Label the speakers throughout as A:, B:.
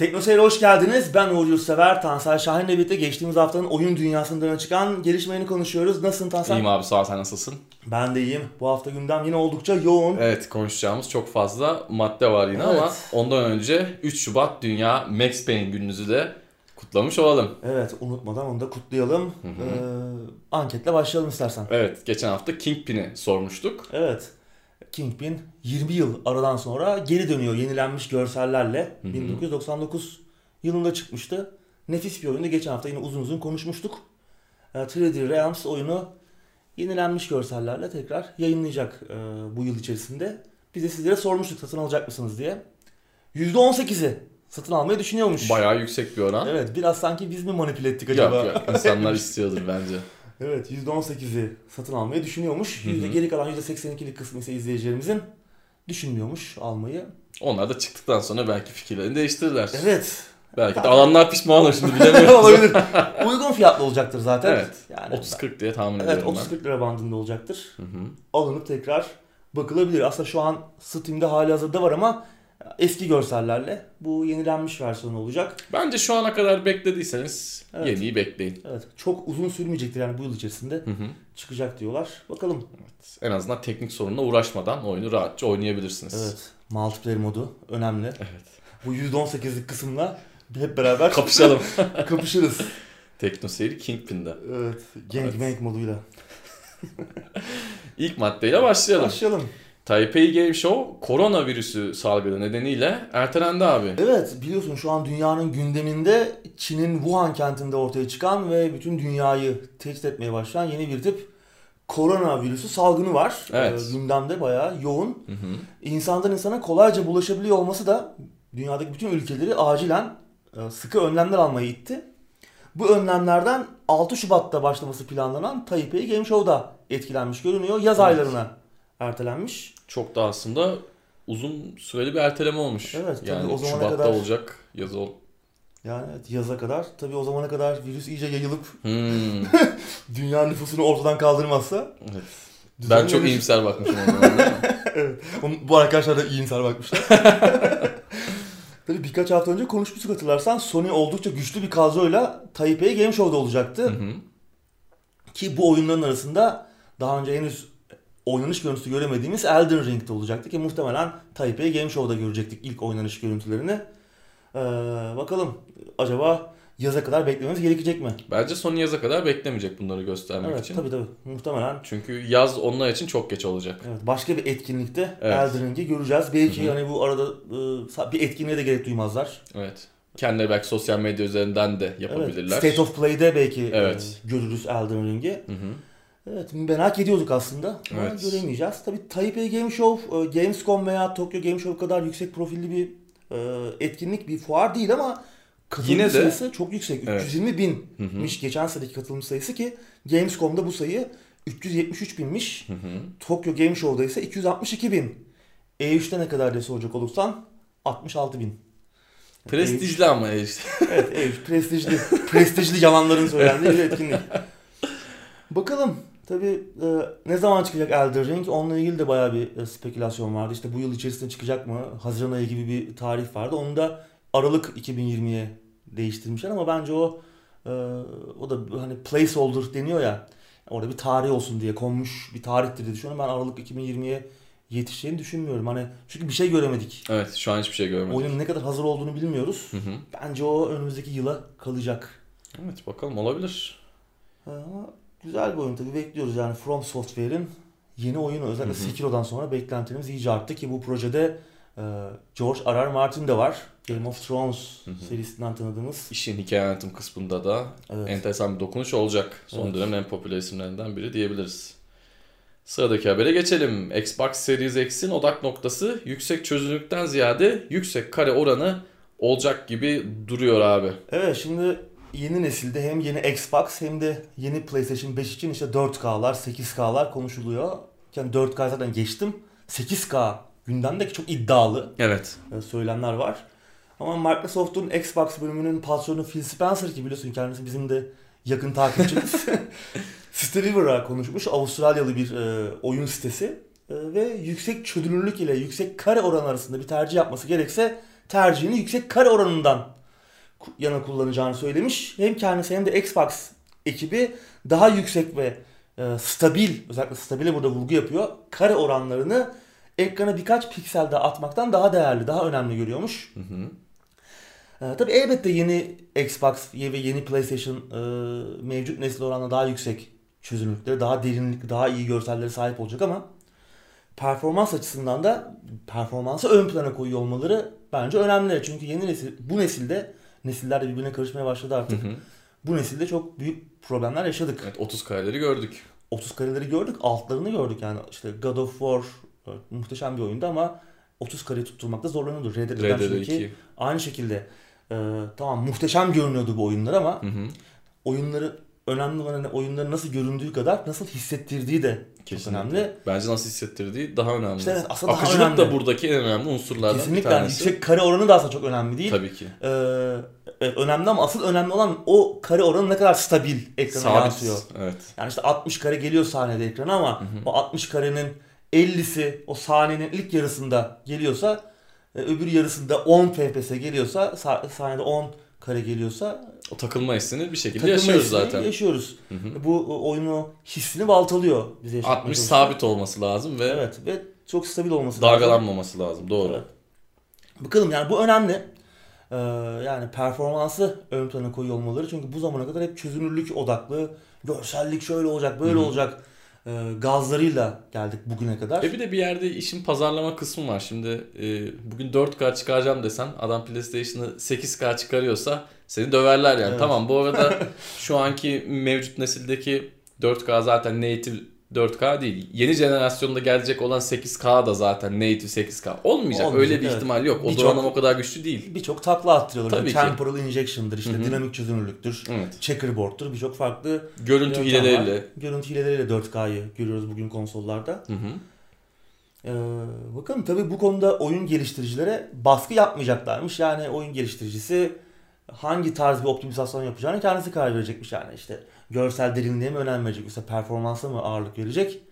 A: Teknoseyir'e hoş geldiniz. Ben Uğur Yurtsever. Tansel Şahin'le birlikte geçtiğimiz haftanın oyun dünyasından öne çıkan gelişmelerini konuşuyoruz. Nasılsın Tansel?
B: İyiyim abi sağ ol sen nasılsın?
A: Ben de iyiyim. Bu hafta gündem yine oldukça yoğun.
B: Evet konuşacağımız çok fazla madde var yine
A: Evet.
B: ama ondan önce 3 Şubat Dünya Max Payne gününüzü de kutlamış olalım.
A: Evet unutmadan onu da kutlayalım. Ee, anketle başlayalım istersen.
B: Evet geçen hafta Kingpin'i sormuştuk.
A: Evet. Kingpin 20 yıl aradan sonra geri dönüyor yenilenmiş görsellerle. 1999 yılında çıkmıştı. Nefis bir oyundu. Geçen hafta yine uzun uzun konuşmuştuk. Ee, 3D Realms oyunu yenilenmiş görsellerle tekrar yayınlayacak e, bu yıl içerisinde. Biz de sizlere sormuştuk satın alacak mısınız diye. %18'i satın almayı düşünüyormuş.
B: Bayağı yüksek bir oran.
A: Evet biraz sanki biz mi manipüle ettik acaba?
B: Yok yok insanlar istiyordur bence.
A: Evet %18'i satın almayı düşünüyormuş. Yüzde geri kalan %82'lik kısmı ise izleyicilerimizin düşünmüyormuş almayı.
B: Onlar da çıktıktan sonra belki fikirlerini değiştirirler.
A: Evet.
B: Belki de alanlar pişman olur şimdi bilemiyoruz.
A: Olabilir. Uygun fiyatlı olacaktır zaten.
B: Evet.
A: Yani
B: 30-40 diye tahmin
A: Evet
B: ediyorum
A: 30-40 lira bandında olacaktır.
B: Hı hı.
A: Alınıp tekrar bakılabilir. Aslında şu an Steam'de hali hazırda var ama eski görsellerle bu yenilenmiş versiyonu olacak.
B: Bence şu ana kadar beklediyseniz
A: Evet.
B: yeniyi bekleyin.
A: Evet çok uzun sürmeyecektir yani bu yıl içerisinde
B: Hı hı.
A: çıkacak diyorlar. Bakalım.
B: En azından teknik sorunla uğraşmadan oyunu rahatça oynayabilirsiniz.
A: Evet multiplayer modu önemli.
B: Evet.
A: Bu %18'lik kısımla hep beraber
B: Kapışalım.
A: kapışırız.
B: Tekno seyri Kingpin'de.
A: Evet. Gangbang moduyla.
B: İlk maddeyle başlayalım.
A: Başlayalım.
B: Taipei Game Show koronavirüsü salgını nedeniyle ertelendi abi.
A: Evet biliyorsun şu an dünyanın gündeminde Çin'in Wuhan kentinde ortaya çıkan ve bütün dünyayı tehdit etmeye başlayan yeni bir tip koronavirüsü salgını var.
B: Evet.
A: Ee, gündemde bayağı yoğun.
B: Hı hı.
A: İnsandan insana kolayca bulaşabiliyor olması da dünyadaki bütün ülkeleri acilen e, sıkı önlemler almayı itti. Bu önlemlerden 6 Şubat'ta başlaması planlanan Taipei Game Show'da etkilenmiş görünüyor. Yaz
B: Evet.
A: aylarına ertelenmiş.
B: Çok da aslında uzun süreli bir erteleme olmuş.
A: Evet, tabii
B: yani
A: o zamana
B: Şubat'ta
A: kadar-
B: olacak yaz ol.
A: Yani evet, yaza kadar tabii o zamana kadar virüs iyice yayılıp
B: Hmm,
A: dünya nüfusunu ortadan kaldırmazsa
B: evet. Ben çok iyimser bakmışım o zaman değil mi?
A: Evet. Bu arkadaşlar da iyimser bakmışlar. Tabii birkaç hafta önce konuşmuştuk hatırlarsan Sony oldukça güçlü bir kadroyla Taipei Game Show'da olacaktı.
B: Hı hı.
A: Ki bu oyunların arasında daha önce henüz oynanış görüntüsü göremediğimiz Elden Ring'de olacaktı ki muhtemelen Taipei Game Show'da görecektik ilk oynanış görüntülerini. Ee, bakalım acaba yaza kadar beklememiz gerekecek mi?
B: Bence son yaza kadar beklemeyecek bunları göstermek
A: Evet
B: için.
A: tabii tabii muhtemelen.
B: Çünkü yaz onlar için çok geç olacak.
A: Evet, başka bir etkinlikte
B: Evet.
A: Elden Ring'i göreceğiz. Belki
B: Hı hı.
A: hani bu arada e, bir etkinliğe de gerek duymazlar.
B: Evet. Kendileri belki sosyal medya üzerinden de yapabilirler.
A: Evet, State of Play'de belki
B: Evet.
A: e, görürüz Elden Ring'i.
B: Hı hı.
A: Evet merak ediyorduk aslında ama
B: Evet.
A: göremeyeceğiz. Tabii Taipei Game Show, e, Gamescom veya Tokyo Game Show kadar yüksek profilli bir e, etkinlik, bir fuar değil ama katılımcı
B: Yine de-
A: sayısı çok yüksek.
B: Evet.
A: 320 binmiş
B: Hı hı.
A: geçen seneki katılımcı sayısı ki Gamescom'da bu sayı 373 binmiş.
B: Hı hı.
A: Tokyo Game Show'da ise 262 bin. E3'te ne kadar diye soracak olursan 66 bin.
B: Prestijli ama işte.
A: Evet, evet prestijli, prestijli yalanların söylendiği bir etkinlik. Bakalım. Tabii e, ne zaman çıkacak Elden Ring? Onunla ilgili de bayağı bir e, spekülasyon vardı. İşte bu yıl içerisinde çıkacak mı? Haziran ayı gibi bir tarih vardı. Onu da Aralık 2020'ye değiştirmişler ama bence o e, o da hani placeholder deniyor ya. Orada bir tarih olsun diye konmuş bir tarihtir diye düşünüyorum. Ben Aralık 2020'ye yetişeceğini düşünmüyorum. Hani çünkü bir şey göremedik.
B: Evet şu an hiçbir şey görmedim.
A: Oyunun ne kadar hazır olduğunu bilmiyoruz.
B: Hı hı.
A: Bence o önümüzdeki yıla kalacak.
B: Evet bakalım olabilir.
A: Ama güzel bir oyun tabii bekliyoruz yani From Software'in yeni oyunu özellikle
B: Hı hı.
A: Sekiro'dan sonra beklentilerimiz iyice arttı ki bu projede e, George R. R. Martin de var. Game of Thrones
B: Hı hı.
A: serisinden tanıdığımız.
B: İşin hikaye anlatım kısmında da
A: Evet.
B: enteresan bir dokunuş olacak. Son
A: Evet.
B: dönemin en popüler isimlerinden biri diyebiliriz. Sıradaki habere geçelim. Xbox Series X'in odak noktası yüksek çözünürlükten ziyade yüksek kare oranı olacak gibi duruyor abi.
A: Evet şimdi yeni nesilde hem yeni Xbox hem de yeni PlayStation 5 için işte 4K'lar 8K'lar konuşuluyor. Yani 4K zaten geçtim. 8K gündemde ki çok iddialı.
B: Evet.
A: e, söylemler var. Ama Microsoft'un Xbox bölümünün patronu Phil Spencer ki biliyorsun kendisi bizim de yakın takipçimiz. Steliver'a konuşmuş. Avustralyalı bir e, oyun sitesi. E, ve yüksek çözünürlük ile yüksek kare oranı arasında bir tercih yapması gerekse tercihini yüksek kare oranından yana kullanacağını söylemiş. Hem kendisi hem de Xbox ekibi daha yüksek ve e, stabil, özellikle stabile burada vurgu yapıyor. Kare oranlarını ekrana birkaç piksel daha atmaktan daha değerli, daha önemli görüyormuş.
B: Hı hı.
A: Ee, tabii elbette yeni Xbox ve yeni PlayStation e, mevcut nesil oranla daha yüksek çözünürlükleri, daha derinlik, daha iyi görsellere sahip olacak ama performans açısından da performansı ön plana koyuyor olmaları bence önemli. Çünkü yeni nesil, bu nesilde nesiller de birbirine karışmaya başladı
B: Hı
A: artık.
B: hı.
A: Bu nesilde çok büyük problemler yaşadık.
B: Evet 30 kareleri gördük.
A: 30 kareleri gördük, altlarını gördük yani. işte God of War e, muhteşem bir oyundu ama 30 kareyi tutturmakta zorlanıyordu. Red Dead Redemption 2
B: RDR2.
A: aynı şekilde e, tamam muhteşem görünüyordu bu oyunlar ama
B: Hı hı.
A: oyunları önemli olan hani oyunların nasıl göründüğü kadar nasıl hissettirdiği de çok
B: Kesinlikle.
A: önemli.
B: Bence nasıl hissettirdiği daha önemli.
A: İşte evet, aslında daha
B: Akıcılık
A: önemli.
B: da buradaki en önemli unsurlardan
A: Kesinlikle
B: bir
A: yani
B: tanesi.
A: yüksek kare oranı da aslında çok önemli değil.
B: Tabii ki.
A: Ee, evet, önemli ama asıl önemli olan o kare oranı ne kadar stabil ekrana
B: Sabit.
A: yansıyor.
B: Evet.
A: Yani işte 60 kare geliyor sahnede ekrana ama o 60 karenin 50'si o sahnenin ilk yarısında geliyorsa e, öbür yarısında 10 FPS geliyorsa sah- sahnede 10 kare geliyorsa
B: O takılma hissini bir şekilde yaşıyoruz zaten.
A: Yaşıyoruz.
B: Hı hı.
A: Bu oyunu hissini baltalıyor bize yaşatmaya
B: 60
A: çalışıyor.
B: sabit olması lazım ve
A: Evet ve çok stabil olması lazım.
B: dalgalanmaması lazım. Doğru.
A: Evet. Bakalım yani bu önemli. Ee, yani performansı ön plana koyuyor olmaları. Çünkü bu zamana kadar hep çözünürlük odaklı, görsellik şöyle olacak, böyle
B: Hı hı.
A: olacak e, gazlarıyla geldik bugüne kadar.
B: E bir de bir yerde işin pazarlama kısmı var. Şimdi e, bugün 4K çıkaracağım desen adam PlayStation'ı 8K çıkarıyorsa seni döverler yani.
A: Evet.
B: Tamam bu arada şu anki mevcut nesildeki 4K zaten native 4K değil. Yeni jenerasyonda gelecek olan 8K da zaten native 8K. Olmayacak.
A: Olmayacak,
B: Öyle bir
A: evet.
B: ihtimal yok. O
A: Birçok-
B: donanım o kadar güçlü değil.
A: Birçok takla attırıyorlar.
B: Tabii
A: Yani
B: ki.
A: Temporal injection'dır, işte
B: Hı hı.
A: dinamik çözünürlüktür,
B: Evet.
A: checkerboard'tur. Birçok farklı
B: Görüntü hileleriyle.
A: Görüntü hileleriyle 4K'yı görüyoruz bugün konsollarda.
B: Hı hı.
A: Ee, bakalım tabii bu konuda oyun geliştiricilere baskı yapmayacaklarmış. Yani oyun geliştiricisi hangi tarz bir optimizasyon yapacağını kendisi karar verecekmiş yani işte görsel derinliğe mi önem verecek yoksa performansa mı ağırlık verecek?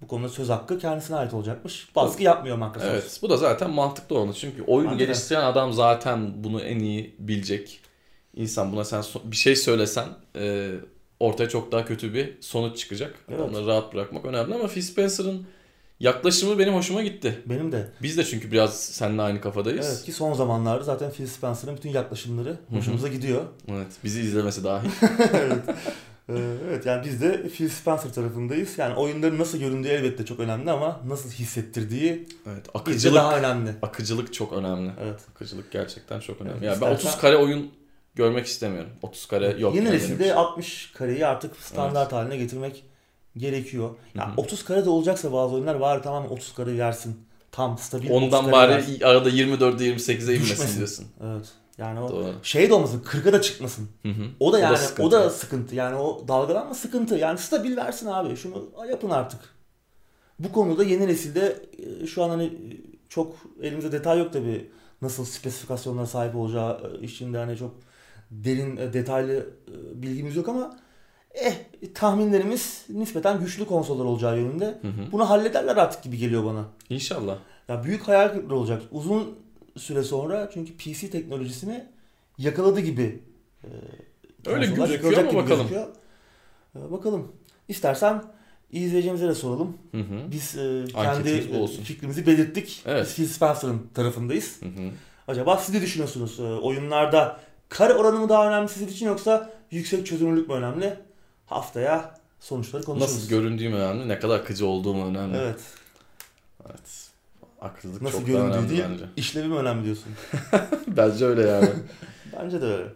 A: Bu konuda söz hakkı kendisine ait olacakmış. Baskı yapmıyor Microsoft.
B: Evet. Bu da zaten mantıklı olan. Çünkü oyun
A: de.
B: geliştiren adam zaten bunu en iyi bilecek. İnsan buna sen so- bir şey söylesen e, ortaya çok daha kötü bir sonuç çıkacak.
A: Evet.
B: Onları rahat bırakmak önemli ama Phil Spencer'ın yaklaşımı benim hoşuma gitti.
A: Benim de.
B: Biz de çünkü biraz seninle aynı kafadayız.
A: Evet ki son zamanlarda zaten Phil Spencer'ın bütün yaklaşımları hoşumuza gidiyor.
B: Evet, bizi izlemesi dahil.
A: evet. Ee, evet yani biz de Phil Spencer tarafındayız. Yani oyunların nasıl göründüğü elbette çok önemli ama nasıl hissettirdiği
B: Evet, akıcılık
A: daha önemli.
B: akıcılık çok önemli.
A: Evet.
B: Akıcılık gerçekten çok önemli.
A: Evet,
B: yani ben
A: istersen-
B: 30 kare oyun görmek istemiyorum. 30 kare yok.
A: Yeni
B: yani
A: nesilde
B: benim için.
A: 60 kareyi artık standart haline getirmek gerekiyor. Ya
B: hı.
A: 30 kare de olacaksa bazı oyunlar var tamam 30 kare versin. Tam stabil 30
B: Ondan bari
A: versin.
B: arada 24'e 28'e inmesin diyorsun.
A: Evet. Yani o
B: Doğru.
A: şey de olmasın 40'a da çıkmasın.
B: Hı hı.
A: O da yani o da,
B: sıkıntı.
A: sıkıntı. Yani o dalgalanma sıkıntı. Yani stabil versin abi. Şunu yapın artık. Bu konuda yeni nesilde e, şu an hani e, çok elimizde detay yok tabi nasıl spesifikasyonlara sahip olacağı e, içinde hani çok derin detaylı bilgimiz yok ama eh tahminlerimiz nispeten güçlü konsollar olacağı yönünde.
B: Hı hı.
A: Bunu hallederler artık gibi geliyor bana.
B: İnşallah.
A: Ya büyük hayal kırıklığı olacak. Uzun süre sonra çünkü PC teknolojisini yakaladı gibi. e,
B: Öyle gözüküyor ama bakalım.
A: gözüküyor. E, bakalım. İstersen izleyicilerimize de soralım.
B: Hı hı.
A: Biz e, kendi
B: olsun.
A: fikrimizi belirttik.
B: Evet.
A: Biz Phil Spencer'ın tarafındayız.
B: Hı hı.
A: Acaba siz ne düşünüyorsunuz? E, oyunlarda kare oranı mı daha önemli sizin için yoksa yüksek çözünürlük mü önemli? Haftaya sonuçları konuşuruz.
B: Nasıl göründüğüm önemli, ne kadar akıcı olduğum önemli.
A: Evet.
B: Evet. Akıcılık
A: Nasıl
B: çok
A: göründüğü
B: önemli
A: değil,
B: bence.
A: işlevi mi önemli diyorsun?
B: bence öyle yani.
A: Bence de öyle.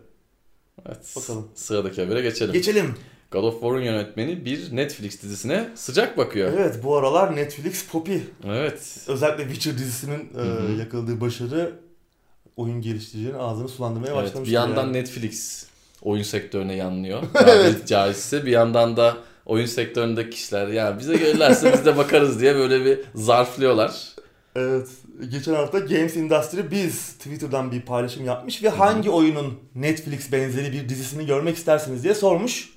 B: Evet.
A: Bakalım.
B: Sıradaki habere geçelim.
A: Geçelim.
B: God of War'un yönetmeni bir Netflix dizisine sıcak bakıyor.
A: Evet bu aralar Netflix Poppy
B: Evet.
A: özellikle Witcher dizisinin e, yakaladığı başarı oyun geliştiricilerin ağzını sulandırmaya
B: Evet,
A: başlamış.
B: bir yandan
A: yani.
B: Netflix oyun sektörüne yanlıyor. Tabiri caizse bir yandan da oyun sektöründeki kişiler ya bize gelirlerse biz de bakarız diye böyle bir zarflıyorlar.
A: Evet. Geçen hafta Games Industry Biz Twitter'dan bir paylaşım yapmış ve hangi oyunun Netflix benzeri bir dizisini görmek istersiniz diye sormuş.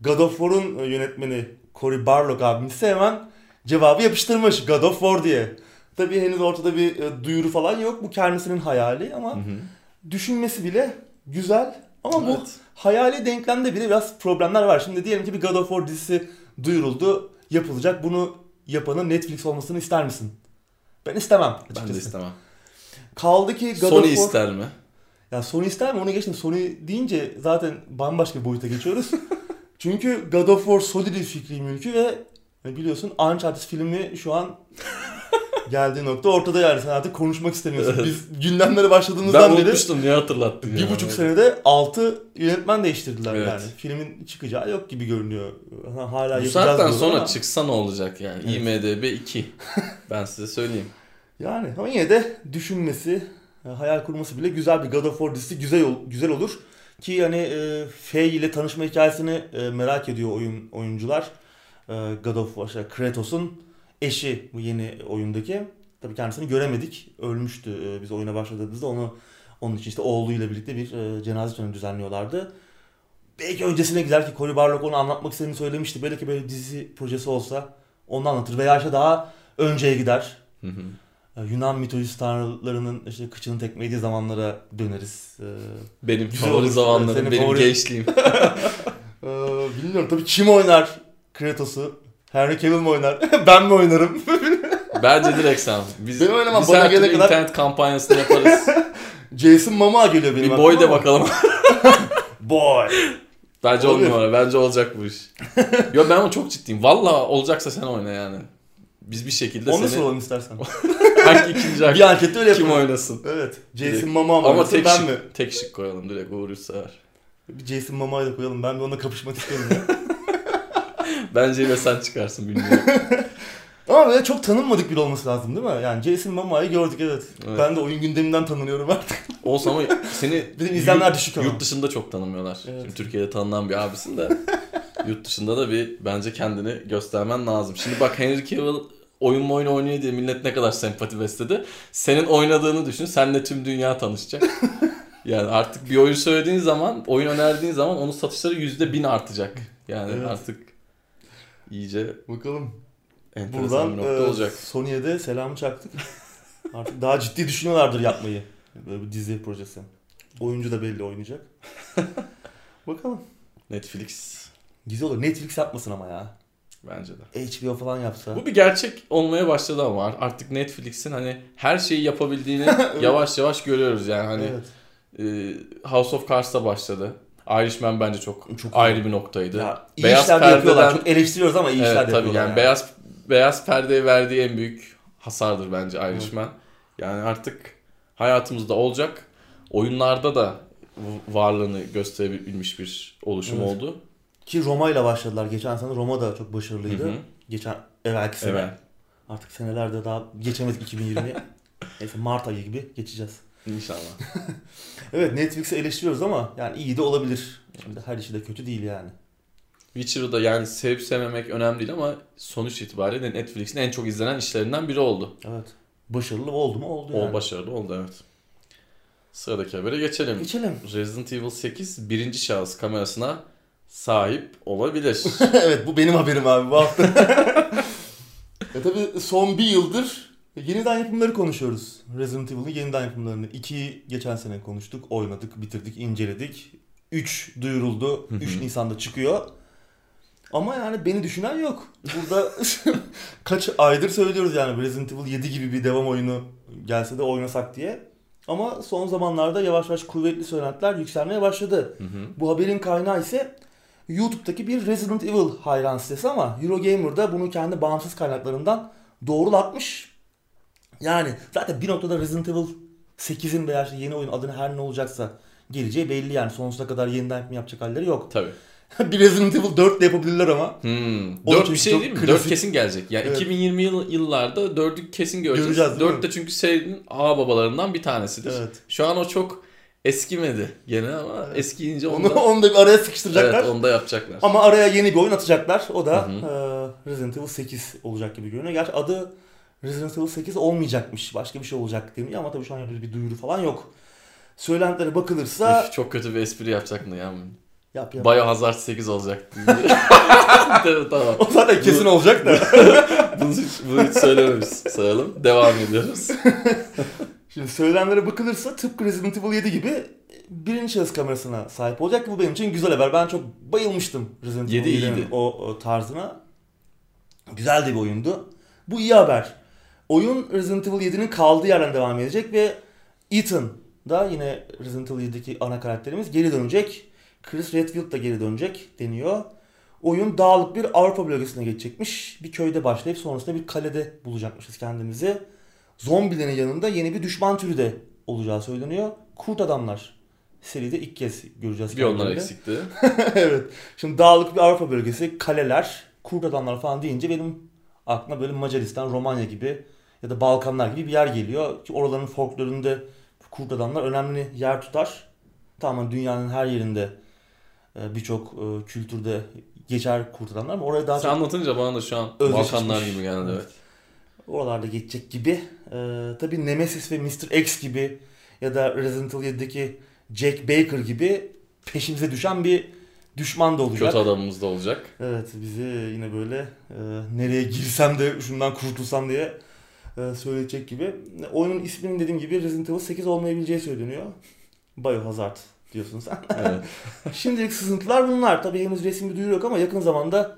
A: God of War'un yönetmeni Cory Barlog abimiz ise hemen cevabı yapıştırmış God of War diye. Tabii henüz ortada bir e, duyuru falan yok. Bu kendisinin hayali ama
B: Hı hı.
A: düşünmesi bile güzel. Ama bu
B: Evet.
A: hayali denklemde bile biraz problemler var. Şimdi diyelim ki bir God of War dizisi duyuruldu, yapılacak. Bunu yapanın Netflix olmasını ister misin? Ben istemem
B: Ben de
A: açıkçası.
B: istemem.
A: Kaldı ki God
B: Sony
A: of War...
B: ister mi?
A: Ya Sony ister mi? Onu geçtim. Sony deyince zaten bambaşka bir boyuta geçiyoruz. Çünkü God of War Sony'nin fikri mülkü ve biliyorsun Uncharted filmi şu an geldiği nokta ortada yani. Sen artık konuşmak istemiyorsun.
B: Evet.
A: Biz gündemlere başladığımızdan
B: Ben
A: beri
B: unutmuştum niye hatırlattın
A: bir
B: ya?
A: buçuk senede 6 yönetmen değiştirdiler
B: Evet.
A: yani. Filmin çıkacağı yok gibi görünüyor. Ha, Hala
B: Bu saatten sonra
A: ama-
B: çıksa ne olacak yani?
A: Evet.
B: IMDB 2. ben size söyleyeyim.
A: Yani ama yine de düşünmesi, hayal kurması bile güzel bir God of War dizisi güzel güzel olur. Ki hani e, Faye ile tanışma hikayesini e, merak ediyor oyun oyuncular. E, God of War, işte Kratos'un eşi bu yeni oyundaki. Tabii kendisini göremedik. Ölmüştü e, biz oyuna başladığımızda. Onu onun için işte oğluyla birlikte bir e, cenaze töreni düzenliyorlardı. Belki öncesine gider ki Cory Barlog onu anlatmak istediğini söylemişti. Belki böyle dizi projesi olsa onu anlatır. Veya işte daha önceye gider.
B: Hı hı.
A: Ee, Yunan mitolojisi tanrılarının işte kıçını tekmelediği zamanlara döneriz.
B: Benim favori zamanlarım, benim
A: favori-
B: gençliğim.
A: bilmiyorum tabii kim oynar Kratos'u? Henry Cavill mi oynar? ben mi oynarım?
B: Bence direkt sen. Biz,
A: Benim oynamam,
B: biz
A: bana
B: her türlü
A: kadar-
B: internet kampanyasını yaparız.
A: Jason Momoa geliyor benim
B: bir boy de bakalım.
A: Boy.
B: Bence on numara. Bence olacak bu iş. Yo ben ama çok ciddiyim. Valla olacaksa sen oyna yani. Biz bir şekilde
A: Onu
B: seni
A: soralım istersen.
B: hangi ikinci
A: bir
B: hakkı
A: ankette öyle
B: kim
A: yapalım.
B: oynasın?
A: Evet. Jason. Momoa mı
B: Ama tek
A: ben
B: şık,
A: mi?
B: tek şık koyalım direkt Uğur sever.
A: Bir Jason Momoa'yı da koyalım. Ben bir onunla kapışmak istiyorum ya.
B: Bence de sen çıkarsın bilmiyorum.
A: Ama böyle çok tanınmadık biri olması lazım değil mi? Yani Jason Momoa'yı gördük evet.
B: Evet.
A: Ben de oyun gündeminden tanınıyorum artık.
B: Olsa ama seni
A: Bizim izlenmeler
B: yurt,
A: düşük ama.
B: yurt dışında çok tanımıyorlar.
A: Evet.
B: Şimdi Türkiye'de tanınan bir abisin de yurt dışında da bir bence kendini göstermen lazım. Şimdi bak Henry Cavill oyun mu oyun oynuyor diye millet ne kadar sempati besledi. Senin oynadığını düşün. Seninle tüm dünya tanışacak. Yani artık bir oyun söylediğin zaman, oyun önerdiğin zaman onun satışları yüzde bin artacak. Yani
A: Evet.
B: artık iyice
A: Bakalım.
B: enteresan
A: Buradan
B: bir nokta
A: e,
B: olacak.
A: Sony'ye de selamı çaktık. Artık daha ciddi düşünüyorlardır yapmayı. Böyle bir dizi projesi. Oyuncu da belli oynayacak. Bakalım.
B: Netflix
A: Güzel olur. Netflix yapmasın ama ya.
B: bence de.
A: HBO falan yapsa.
B: Bu bir gerçek olmaya başladı ama artık Netflix'in hani her şeyi yapabildiğini yavaş yavaş görüyoruz yani hani
A: evet.
B: e, House of Cards'ta başladı. Irishman bence çok,
A: Çok
B: ayrı bir noktaydı.
A: Ya, iyi
B: Beyaz
A: işler de yapıyorlar.
B: perdeden-
A: Çok eleştiriyoruz ama iyi işler
B: evet
A: de
B: tabii
A: yapıyorlar.
B: yani beyaz beyaz perdeye verdiği en büyük hasardır bence Irishman. Yani artık hayatımızda olacak. Oyunlarda da varlığını gösterebilmiş bir oluşum
A: Evet.
B: oldu.
A: Ki Roma ile başladılar. Geçen sene Roma da çok başarılıydı.
B: Hı hı.
A: Geçen evvelki sene.
B: Evet.
A: Artık senelerde daha geçemedik 2020'ye. Neyse Mart ayı gibi geçeceğiz.
B: İnşallah.
A: Evet Netflix'i eleştiriyoruz ama yani iyi de olabilir. Şimdi her işi de kötü değil yani.
B: Witcher'ı da yani sevip sevmemek önemli değil ama sonuç itibariyle Netflix'in en çok izlenen işlerinden biri oldu.
A: Evet. Başarılı oldu mu? Oldu yani.
B: O başarılı oldu evet. Sıradaki habere geçelim.
A: Geçelim.
B: Resident Evil 8 birinci şahıs kamerasına sahip olabilir.
A: evet bu benim haberim abi bu hafta. e tabi son bir yıldır yeniden yapımları konuşuyoruz. Resident Evil'ın yeniden yapımlarını. 2'yi geçen sene konuştuk, oynadık, bitirdik, inceledik. 3 duyuruldu.
B: Hı hı.
A: 3 Nisan'da çıkıyor. Ama yani beni düşünen yok. Burada kaç aydır söylüyoruz yani Resident Evil 7 gibi bir devam oyunu gelse de oynasak diye. Ama son zamanlarda yavaş yavaş kuvvetli söylentiler yükselmeye başladı.
B: Hı hı.
A: Bu haberin kaynağı ise YouTube'daki bir Resident Evil hayran sitesi ama Eurogamer da bunu kendi bağımsız kaynaklarından doğrulatmış. Yani zaten bir noktada Resident Evil 8'in veya işte yeni oyun adını her ne olacaksa geleceği belli yani sonsuza kadar yeniden yapım yapacak halleri yok.
B: Tabii.
A: bir Resident Evil 4 de yapabilirler ama.
B: Hmm.
A: O
B: 4
A: çünkü
B: bir şey değil mi?
A: klasik.
B: 4 kesin gelecek. Yani
A: Evet.
B: 2020 yıl, yıllarda 4'ü kesin göreceğiz.
A: Göreceğiz, değil
B: 4 de çünkü serinin ağ babalarından bir tanesidir.
A: Evet.
B: Şu an o çok eskimedi gene ama eskiyince
A: Onu,
B: onu
A: onu da bir araya sıkıştıracaklar.
B: evet, onu da yapacaklar.
A: Ama araya yeni bir oyun atacaklar. O da
B: Hı
A: e, Resident Evil 8 olacak gibi görünüyor. Gerçi adı Resident Evil 8 olmayacakmış. Başka bir şey olacak deniyor ama tabii şu an henüz bir duyuru falan yok. Söylentilere bakılırsa
B: Üf, çok kötü bir espri yapacaktın ya.
A: yap yap.
B: Biohazard 8 olacak. tamam.
A: O zaten kesin olacak da.
B: bunu, hiç- bunu hiç söylememişiz. Sayalım. Devam ediyoruz.
A: Şimdi söylenenlere bakılırsa tıpkı Resident Evil 7 gibi birinci şahıs kamerasına sahip olacak ki bu benim için güzel haber. Ben çok bayılmıştım Resident Evil
B: 7
A: 7'nin
B: iyiydi.
A: o, o tarzına. Güzel de bir oyundu. Bu iyi haber. Oyun Resident Evil 7'nin kaldığı yerden devam edecek ve Ethan da yine Resident Evil 7'deki ana karakterimiz geri dönecek. Chris Redfield da geri dönecek deniyor. Oyun dağlık bir Avrupa bölgesine geçecekmiş. Bir köyde başlayıp sonrasında bir kalede bulacakmışız kendimizi. Zombilerin yanında yeni bir düşman türü de olacağı söyleniyor. Kurt adamlar. Seride ilk kez göreceğiz.
B: Bir onlar eksikti.
A: evet. Şimdi dağlık bir Avrupa bölgesi, kaleler, kurt adamlar falan deyince benim aklıma böyle Macaristan, Romanya gibi ya da Balkanlar gibi bir yer geliyor. Ki oraların folklorunda kurt adamlar önemli yer tutar. Tamamen dünyanın her yerinde e, birçok e, kültürde geçer kurt adamlar ama oraya daha
B: Sen
A: çok
B: anlatınca bana da şu an. Balkanlar gibi geldi evet.
A: oralarda geçecek gibi. Ee, tabii Nemesis ve Mr. X gibi ya da Resident Evil 7'deki Jack Baker gibi peşimize düşen bir düşman da olacak.
B: Kötü adamımız da olacak.
A: Evet bizi yine böyle e, nereye girsem de şundan kurtulsam diye söyleyecek gibi. Oyunun isminin dediğim gibi Resident Evil 8 olmayabileceği söyleniyor. Biohazard diyorsun sen.
B: Evet.
A: Şimdilik sızıntılar bunlar. Tabii henüz resmi bir duyuru yok ama yakın zamanda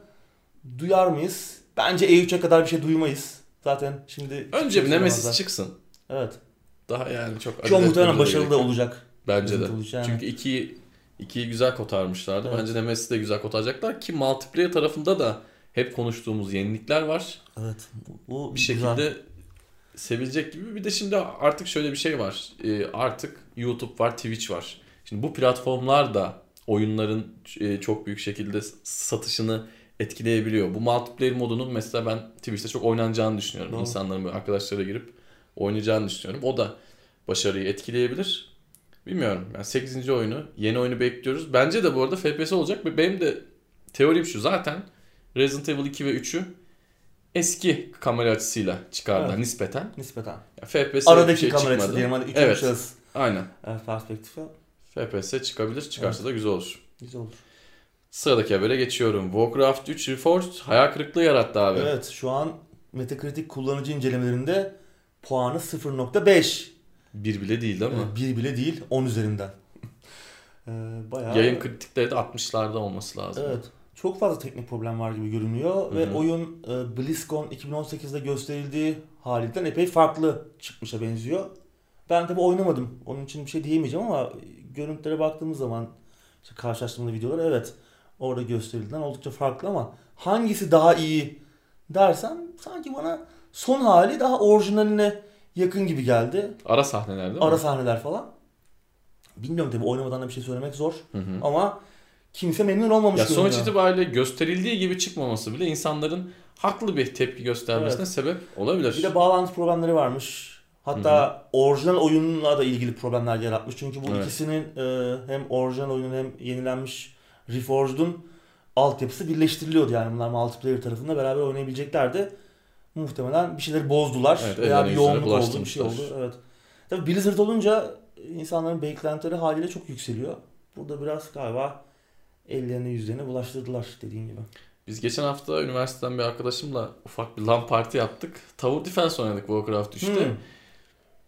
A: duyar mıyız? Bence E3'e kadar bir şey duymayız. Zaten şimdi...
B: Önce bir Nemesis çıksın.
A: Evet.
B: Daha yani çok acele
A: muhtemelen başarılı da olacak.
B: Bence de.
A: Yani.
B: Çünkü ikiyi, ikiyi güzel kotarmışlardı.
A: Evet.
B: Bence Nemesis'i de güzel kotaracaklar ki multiplayer tarafında da hep konuştuğumuz yenilikler var.
A: Evet. Bu
B: Bir
A: güzel.
B: şekilde sevilecek gibi. Bir de şimdi artık şöyle bir şey var. Ee, artık YouTube var, Twitch var. Şimdi bu platformlar da oyunların e, çok büyük şekilde satışını etkileyebiliyor. Bu multiplayer modunun mesela ben Twitch'te çok oynanacağını düşünüyorum.
A: Doğru.
B: İnsanların böyle arkadaşlara girip oynayacağını düşünüyorum. O da başarıyı etkileyebilir. Bilmiyorum. Yani 8. oyunu, yeni oyunu bekliyoruz. Bence de bu arada FPS olacak benim de teorim şu. Zaten Resident Evil 2 ve 3'ü eski kamera açısıyla çıkardılar
A: Evet.
B: nispeten.
A: Nispeten.
B: Ya FPS
A: Aradaki
B: şey
A: kamera açısı diyelim. Hadi üçüncü
B: Evet.
A: şahıs
B: Aynen.
A: perspektifi.
B: FPS çıkabilir. Çıkarsa da güzel olur.
A: Güzel olur.
B: Sıradaki habere geçiyorum. Warcraft 3 Reforged hayal kırıklığı yarattı abi.
A: Evet şu an Metacritic kullanıcı incelemelerinde puanı 0.5.
B: Bir bile değil değil mi?
A: Evet, bir bile değil 10 üzerinden. Ee, bayağı...
B: Yayın kritikleri de 60'larda olması lazım.
A: Evet. Çok fazla teknik problem var gibi görünüyor
B: Hı
A: ve oyun e, BlizzCon 2018'de gösterildiği halinden epey farklı çıkmışa benziyor. Ben tabi oynamadım. Onun için bir şey diyemeyeceğim ama görüntülere baktığımız zaman işte karşılaştığımda videolar evet orada gösterildiğinden oldukça farklı ama hangisi daha iyi dersen sanki bana son hali daha orijinaline yakın gibi geldi.
B: Ara sahneler değil mi?
A: Ara sahneler falan. Bilmiyorum tabi oynamadan da bir şey söylemek zor
B: Hı hı.
A: ama kimse memnun olmamış
B: Ya sonuç
A: görünüyor.
B: itibariyle gösterildiği gibi çıkmaması bile insanların haklı bir tepki göstermesine
A: Evet.
B: sebep olabilir.
A: Bir de bağlantı problemleri varmış. Hatta orijinal oyunla da ilgili problemler yaratmış. Çünkü bu
B: Evet.
A: ikisinin e, hem orijinal oyunun hem yenilenmiş Reforged'un altyapısı birleştiriliyordu. Yani bunlar multiplayer tarafında beraber oynayabileceklerdi. Muhtemelen bir şeyleri bozdular
B: Evet,
A: veya bir yoğunluk oldu, bir şey oldu. Evet. Tabii Blizzard olunca insanların beklentileri haliyle çok yükseliyor. Burada biraz galiba ellerine yüzlerine bulaştırdılar dediğin gibi.
B: Biz geçen hafta üniversiteden bir arkadaşımla ufak bir LAN parti yaptık. Tower Defense oynadık Warcraft 3'te.
A: Hmm.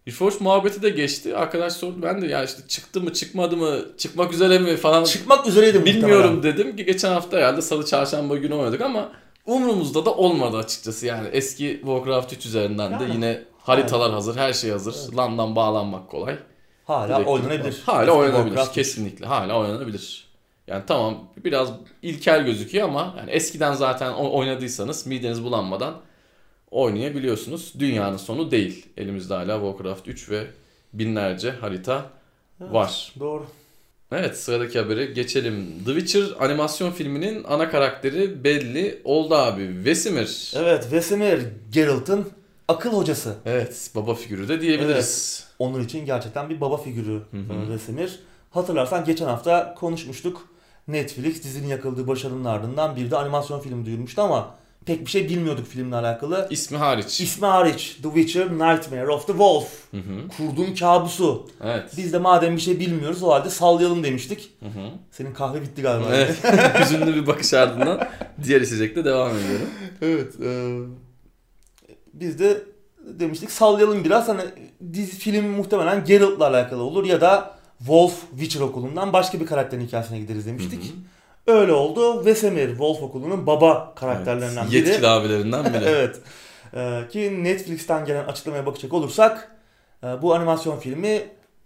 B: Reforged muhabbeti de geçti. Arkadaş sordu. Ben de ya işte çıktı mı çıkmadı mı çıkmak üzere mi falan
A: Çıkmak üzereydi
B: bilmiyorum dedim. ki Geçen hafta herhalde salı çarşamba günü oynadık ama umurumuzda da olmadı açıkçası. Yani eski Warcraft 3 üzerinden de
A: Yani.
B: yine haritalar hazır, her şey hazır. LAN'dan bağlanmak kolay.
A: Hala
B: Direkt-
A: oynanabilir.
B: Hala
A: Eski
B: oynanabilir.
A: Warcraft.
B: Kesinlikle. Hala oynanabilir. Yani tamam biraz ilkel gözüküyor ama yani eskiden zaten oynadıysanız mideniz bulanmadan oynayabiliyorsunuz. Dünyanın sonu değil. Elimizde hala Warcraft 3 ve binlerce harita
A: Evet.
B: var.
A: Doğru.
B: Evet sıradaki habere geçelim. The Witcher animasyon filminin ana karakteri belli oldu abi. Vesemir.
A: Evet Vesemir Geralt'ın akıl hocası.
B: Evet baba figürü de diyebiliriz.
A: Onun için gerçekten bir baba figürü
B: Hı hı.
A: Vesemir. Hatırlarsan geçen hafta konuşmuştuk. Netflix dizinin yakıldığı başarının ardından bir de animasyon filmi duyurmuştu ama pek bir şey bilmiyorduk filmle alakalı.
B: İsmi hariç.
A: İsmi hariç The Witcher Nightmare of the Wolf.
B: Hı hı.
A: Kurdun kabusu.
B: Evet.
A: Biz de madem bir şey bilmiyoruz o halde sallayalım demiştik.
B: Hı hı.
A: Senin kahve bitti galiba.
B: Evet. Hüzünlü bir bakış ardından diğer içecekte devam ediyorum.
A: evet. e, biz de demiştik sallayalım biraz. Hani dizi film muhtemelen Geralt'la alakalı olur ya da Wolf Witcher okulundan başka bir karakterin hikayesine gideriz demiştik.
B: Hı hı.
A: Öyle oldu. Vesemir Wolf okulunun baba karakterlerinden
B: Evet,
A: biri.
B: Yetkili abilerinden biri.
A: evet. Ee, ki Netflix'ten gelen açıklamaya bakacak olursak e, bu animasyon filmi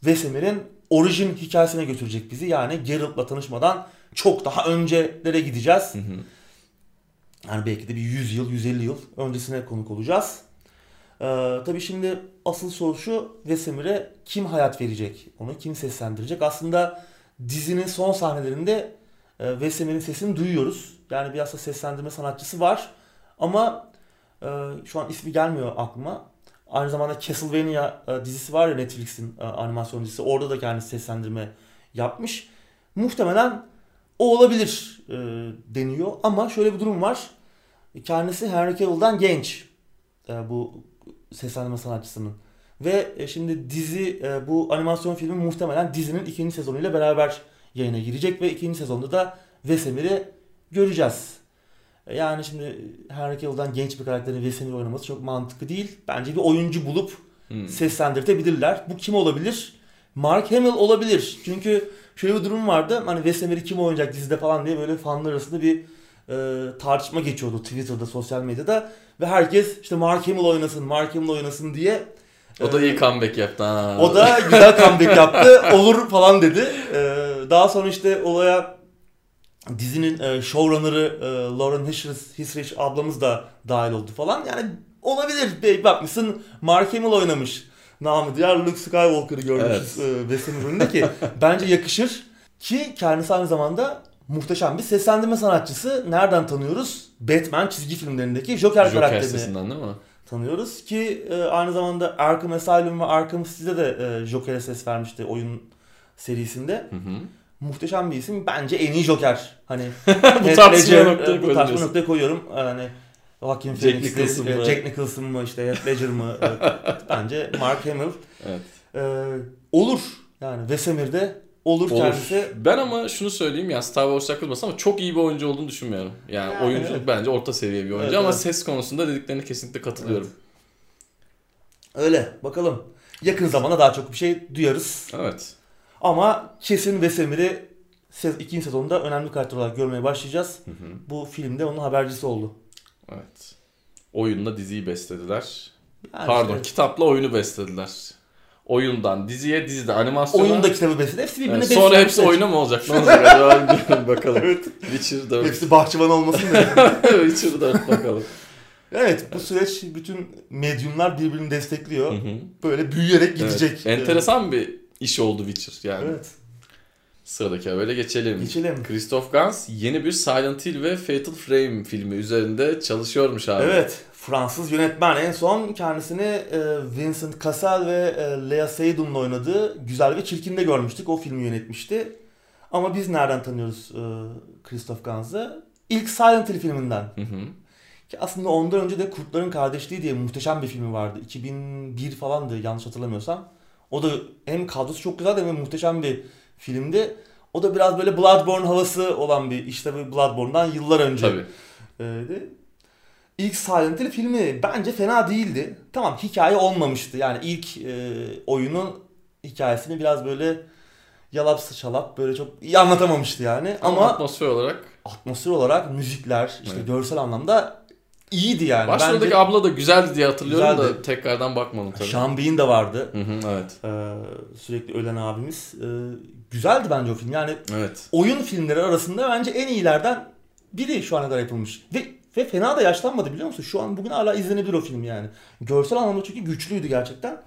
A: Vesemir'in orijin hikayesine götürecek bizi. Yani Geralt'la tanışmadan çok daha öncelere gideceğiz.
B: Hı hı.
A: Yani belki de bir 100 yıl, 150 yıl öncesine konuk olacağız. Ee, tabii şimdi asıl soru şu, Vesemir'e kim hayat verecek? Onu kim seslendirecek? Aslında dizinin son sahnelerinde e, Vesemir'in sesini duyuyoruz. Yani bir aslında seslendirme sanatçısı var. Ama e, şu an ismi gelmiyor aklıma. Aynı zamanda Castlevania e, dizisi var ya Netflix'in e, animasyon dizisi. Orada da kendisi seslendirme yapmış. Muhtemelen o olabilir e, deniyor. Ama şöyle bir durum var. Kendisi Henry Cavill'dan genç. E, bu seslendirme sanatçısının. Ve e, şimdi dizi e, bu animasyon filmi muhtemelen dizinin ikinci sezonuyla beraber yayına girecek ve ikinci sezonda da Vesemir'i göreceğiz. E, Yani şimdi Henry Cavill'dan genç bir karakterin Vesemir oynaması çok mantıklı değil. Bence bir oyuncu bulup
B: Hı.
A: seslendirtebilirler. Bu kim olabilir? Mark Hamill olabilir. Çünkü şöyle bir durum vardı. Hani Vesemir'i kim oynayacak dizide falan diye böyle fanlar arasında bir e, tartışma geçiyordu Twitter'da, sosyal medyada. Ve herkes işte Mark Hamill oynasın, Mark Hamill oynasın diye.
B: O da
A: e,
B: iyi comeback yaptı ha.
A: o da güzel comeback yaptı. Olur falan dedi. Ee, daha sonra işte olaya dizinin e, showrunner'ı e, Lauren Hissrich, Hissrich ablamız da dahil oldu falan. Yani olabilir. Belki bakmışsın Mark Hamill oynamış. Namı diğer Luke Skywalker'ı görmüşüz e, Vesemir rolünde ki bence yakışır. Ki kendisi aynı zamanda muhteşem bir seslendirme sanatçısı. Nereden tanıyoruz? Batman çizgi filmlerindeki Joker,
B: Joker
A: karakterini
B: sesinden değil mi?
A: tanıyoruz ki e, aynı zamanda Arkham Asylum ve Arkham City'de de e, Joker'e ses vermişti oyun serisinde.
B: Hı hı.
A: Muhteşem bir isim. Bence en iyi Joker. Hani
B: Bu tartışmaya
A: Ledger,
B: noktayı
A: e, bu tartışma noktaya koyuyorum. Yani Joaquin
B: Jack
A: Phoenix,
B: Nicholson
A: e,
B: mı?
A: Jack Nicholson mı işte Heath Ledger mı? E, bence Mark Hamill.
B: Evet.
A: E, olur. Yani Vesemir'de olur,
B: Olur.
A: kendisi.
B: Ben ama şunu söyleyeyim ya Star Wars takılmasın ama çok iyi bir oyuncu olduğunu düşünmüyorum. Yani,
A: Yani
B: oyunculuk
A: evet.
B: bence orta seviye bir oyuncu
A: Evet,
B: ama
A: evet.
B: ses konusunda dediklerine kesinlikle katılıyorum.
A: Öyle. Bakalım. Yakın zamanda daha çok bir şey duyarız.
B: Evet.
A: Ama kesin Vesemir'i se- ikinci sezonda önemli karakter olarak görmeye başlayacağız.
B: Hı hı.
A: Bu filmde onun habercisi oldu.
B: Evet. Oyunla diziyi beslediler.
A: Yani
B: Pardon,
A: işte
B: kitapla oyunu beslediler. Oyundan diziye, dizide animasyona.
A: oyun da kitabı besledi. Hepsi birbirine
B: Yani sonra hepsi oyuna mı olacak? Ne olacak acaba? bakalım.
A: Evet.
B: Witcher 4.
A: Hepsi bahçıvan olmasın da.
B: Witcher 4 bakalım.
A: evet bu süreç bütün medyumlar birbirini destekliyor.
B: Hı hı.
A: Böyle büyüyerek gidecek.
B: Evet. Enteresan bir iş oldu Witcher yani.
A: Evet.
B: Sıradaki habere geçelim.
A: Geçelim.
B: Christoph Gans yeni bir Silent Hill ve Fatal Frame filmi üzerinde çalışıyormuş abi.
A: Evet. Fransız yönetmen en son kendisini e, Vincent Cassel ve e, Lea Seydoun'un oynadığı Güzel ve Çirkin'de görmüştük. O filmi yönetmişti. Ama biz nereden tanıyoruz e, Christoph Gans'ı? İlk Silent Hill filminden.
B: Hı hı.
A: Ki aslında ondan önce de Kurtların Kardeşliği diye muhteşem bir filmi vardı. 2001 falandı yanlış hatırlamıyorsam. O da hem kadrosu çok güzeldi hem de muhteşem bir filmdi. O da biraz böyle Bloodborne havası olan bir işte bu Bloodborne'dan yıllar önce.
B: Tabii.
A: Ee, İlk Silent Hill filmi bence fena değildi. Tamam hikaye olmamıştı. Yani ilk e, oyunun hikayesini biraz böyle yalap çalap böyle çok iyi anlatamamıştı yani.
B: Ama,
A: Ama
B: atmosfer olarak
A: atmosfer olarak müzikler işte
B: Evet.
A: görsel anlamda iyiydi yani.
B: başroldeki
A: Bence
B: abla da güzeldi diye hatırlıyorum da
A: Güzeldi.
B: tekrardan bakmadım tabii.
A: Sean Bean de vardı.
B: Hı hı, evet.
A: Ee, sürekli ölen abimiz. Ee, güzeldi bence o film. Yani
B: Evet.
A: oyun filmleri arasında bence en iyilerden biri şu ana kadar yapılmış. Ve ve fena da yaşlanmadı biliyor musun? Şu an bugün hala izlenebilir o film yani. Görsel anlamda çünkü güçlüydü gerçekten.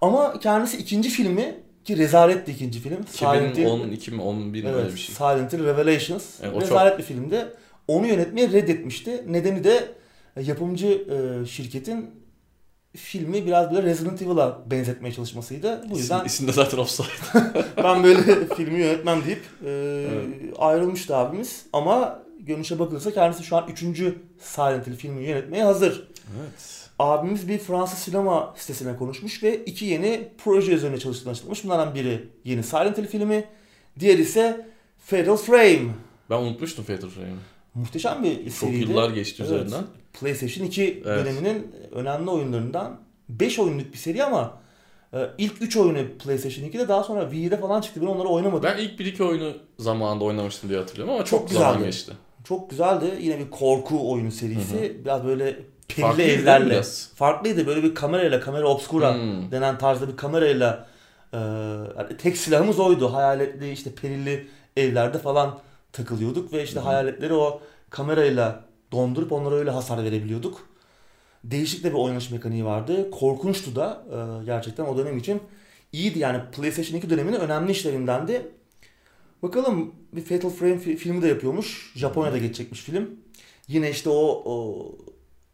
A: Ama kendisi ikinci filmi ki rezaletti ikinci film. Silent Hill-
B: 2012 mi 11 mi
A: Evet,
B: öyle bir şey.
A: Silent Hill Revelations.
B: Evet, o
A: Rezalet bir filmdi. Onu yönetmeyi reddetmişti. Nedeni de e, yapımcı e, şirketin filmi biraz böyle Resident Evil'a benzetmeye çalışmasıydı. Bu yüzden
B: İsim, isim de zaten offside.
A: ben böyle filmi yönetmem deyip e,
B: Evet.
A: ayrılmıştı abimiz. Ama görünüşe bakılırsa kendisi şu an 3. Silent Hill filmi yönetmeye hazır.
B: evet.
A: Abimiz bir Fransız sinema sitesine konuşmuş ve iki yeni proje üzerine çalıştığını açıklamış. Bunlardan biri yeni Silent Hill filmi, diğeri ise Fatal Frame.
B: Ben unutmuştum Fatal Frame'i.
A: Muhteşem bir
B: Çok
A: seriydi.
B: yıllar geçti
A: Evet.
B: üzerinden.
A: PlayStation 2
B: Evet.
A: döneminin önemli oyunlarından 5 oyunluk bir seri ama e, ilk 3 oyunu PlayStation 2'de daha sonra Wii'de falan çıktı. Ben onları oynamadım.
B: Ben ilk 1-2 oyunu zamanında oynamıştım diye hatırlıyorum ama çok,
A: Çok
B: zaman
A: güzeldi.
B: geçti.
A: Çok güzeldi. Yine bir korku oyunu serisi. Biraz böyle perili
B: Farklıydı
A: evlerle.
B: biraz?
A: Farklıydı. Böyle bir kamerayla, kamera obscura
B: Hmm.
A: denen tarzda bir kamerayla e, yani tek silahımız oydu. Hayaletli işte perili evlerde falan takılıyorduk ve işte hayaletleri o kamerayla dondurup onlara öyle hasar verebiliyorduk. Değişik de bir oynanış mekaniği vardı. Korkunçtu da e, gerçekten o dönem için. iyiydi yani PlayStation 2 döneminin önemli işlerindendi. Bakalım bir Fatal Frame fi- filmi de yapıyormuş. Japonya'da geçecekmiş film. Yine işte o, o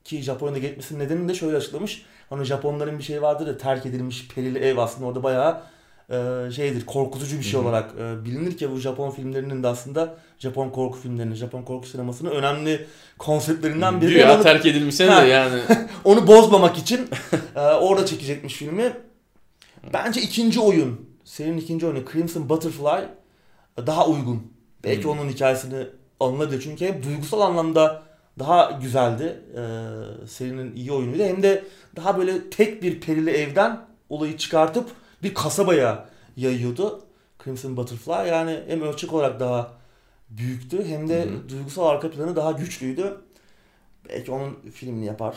A: ki Japonya'da geçmesinin nedenini de şöyle açıklamış. Hani Japonların bir şey vardır ya terk edilmiş perili ev aslında orada bayağı e, şeydir korkutucu bir şey
B: Hı hı.
A: olarak e, bilinir ki bu Japon filmlerinin de aslında Japon korku filmlerinin, Japon korku sinemasının önemli konseptlerinden biri.
B: Güya
A: Onu-
B: terk edilmişse de yani.
A: onu bozmamak için e, orada çekecekmiş filmi. Bence ikinci oyun, serinin ikinci oyunu Crimson Butterfly e, daha uygun. Belki
B: Hmm.
A: onun hikayesini alınabilir. Çünkü hem duygusal anlamda daha güzeldi. E, serinin iyi oyunuydu. Hem de daha böyle tek bir perili evden olayı çıkartıp bir kasabaya yayıyordu. Crimson Butterfly yani hem ölçek olarak daha büyüktü hem de
B: Hı hı.
A: duygusal arka planı daha güçlüydü. Belki onun filmini yapar.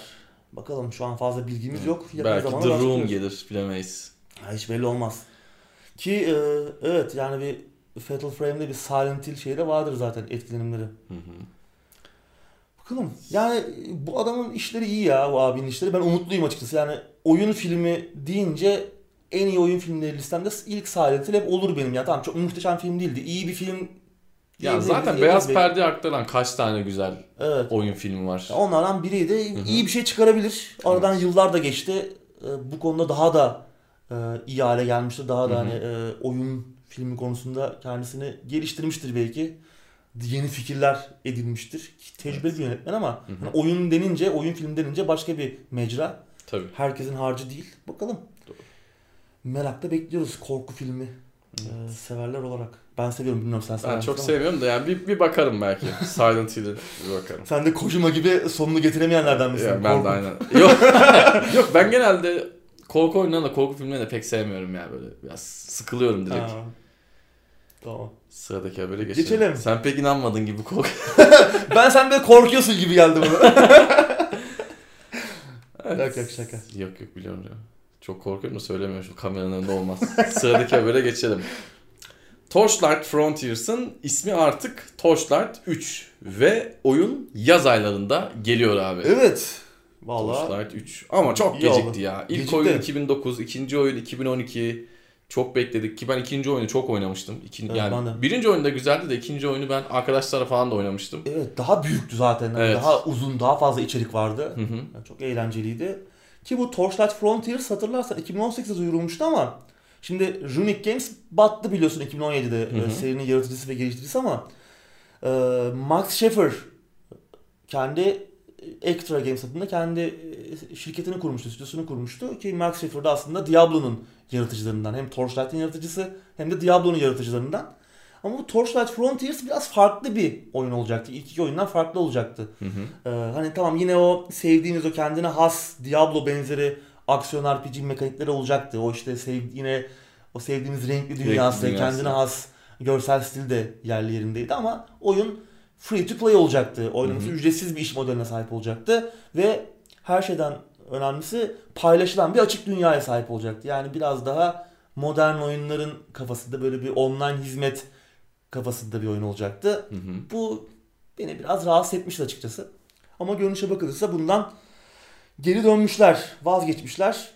A: Bakalım şu an fazla bilgimiz yok. Yakın
B: Belki The Room
A: başlıyoruz.
B: gelir bilemeyiz.
A: Ha, hiç belli olmaz. Ki e, evet yani bir Fatal Frame'de bir Silent Hill şeyi de vardır zaten etkilenimleri.
B: Hı hı.
A: Bakalım. Yani bu adamın işleri iyi ya bu abinin işleri. Ben umutluyum açıkçası. Yani oyun filmi deyince en iyi oyun filmleri listemde ilk Silent Hill hep olur benim ya. Tamam çok muhteşem film değildi. İyi bir film.
B: Ya
A: diyebiliriz,
B: zaten
A: diyebiliriz
B: Beyaz. Perde aktaran kaç tane güzel
A: Evet.
B: oyun filmi var.
A: Onlardan.
B: Hı hı.
A: İyi bir şey çıkarabilir. Aradan yıllar da geçti. Ee, Bu konuda daha da e, iyi hale gelmiştir. Daha da
B: hı.
A: hani e, oyun filmi konusunda kendisini geliştirmiştir belki. Yeni fikirler edinmiştir. Tecrübeli bir yönetmen ama hani oyun denince, oyun film denince başka bir mecra.
B: Tabii.
A: Herkesin harcı değil. Bakalım.
B: Doğru.
A: Merakla bekliyoruz korku filmi. Ee, severler olarak. Ben seviyorum bilmiyorum sen sever
B: Ben çok
A: ama.
B: sevmiyorum da yani bir, bir bakarım belki. Silent Hill'e bir bakarım.
A: Sen de Kojima gibi sonunu getiremeyenlerden misin?
B: Ya ben
A: Korku-
B: de aynen. Yok. Yok ben genelde korku oyunlarını da korku filmlerini de pek sevmiyorum ya böyle. Biraz sıkılıyorum direkt.
A: Ha. Tamam.
B: Sıradaki habere geçelim.
A: Geçelim.
B: Sen pek inanmadın gibi korku.
A: Ben sen böyle korkuyorsun gibi geldi bana. Yok yok şaka.
B: Yok yok biliyorum ya. Çok korkuyorum da söylemiyorum şu kameranın önünde olmaz. Sıradaki habere geçelim. Torchlight Frontiers'ın ismi artık Torchlight 3 ve oyun yaz aylarında geliyor abi.
A: Evet. Vallahi
B: Torchlight 3 ama çok gecikti
A: oldu.
B: ya. İlk
A: Gecikti.
B: oyun 2009, ikinci oyun 2012. Çok bekledik ki ben ikinci oyunu çok oynamıştım. İkinci,
A: Evet, ben
B: yani
A: de.
B: birinci oyun da güzeldi de ikinci oyunu ben arkadaşlara falan da oynamıştım.
A: evet daha büyüktü zaten. Hani
B: Evet.
A: Daha uzun, daha fazla içerik vardı.
B: Hı hı.
A: Yani çok eğlenceliydi. Ki bu Torchlight Frontiers hatırlarsan 2018'de duyurulmuştu ama şimdi Runic Games battı biliyorsun 2017'de
B: Hı hı.
A: e, serinin yaratıcısı ve geliştiricisi ama e, Max Schaeffer kendi Extra Games adında kendi e, şirketini kurmuştu, stüdyosunu kurmuştu ki Max Schaeffer de aslında Diablo'nun yaratıcılarından. Hem Torchlight'ın yaratıcısı hem de Diablo'nun yaratıcılarından. Ama bu Torchlight Frontiers biraz farklı bir oyun olacaktı. İlk iki oyundan farklı olacaktı.
B: Hı hı.
A: Ee, hani tamam yine o sevdiğimiz o kendine has Diablo benzeri aksiyon RPG mekanikleri olacaktı. O işte sev, yine o sevdiğimiz renkli dünyası,
B: dünyası.
A: kendine has görsel stil de yerli yerindeydi ama oyun free to play olacaktı. Oynaması
B: Hı hı.
A: ücretsiz bir iş modeline sahip olacaktı ve her şeyden önemlisi paylaşılan bir açık dünyaya sahip olacaktı. Yani biraz daha modern oyunların kafasında böyle bir online hizmet kafasında bir oyun olacaktı.
B: Hı hı.
A: Bu beni biraz rahatsız etmişti açıkçası. Ama görünüşe bakılırsa bundan geri dönmüşler, vazgeçmişler.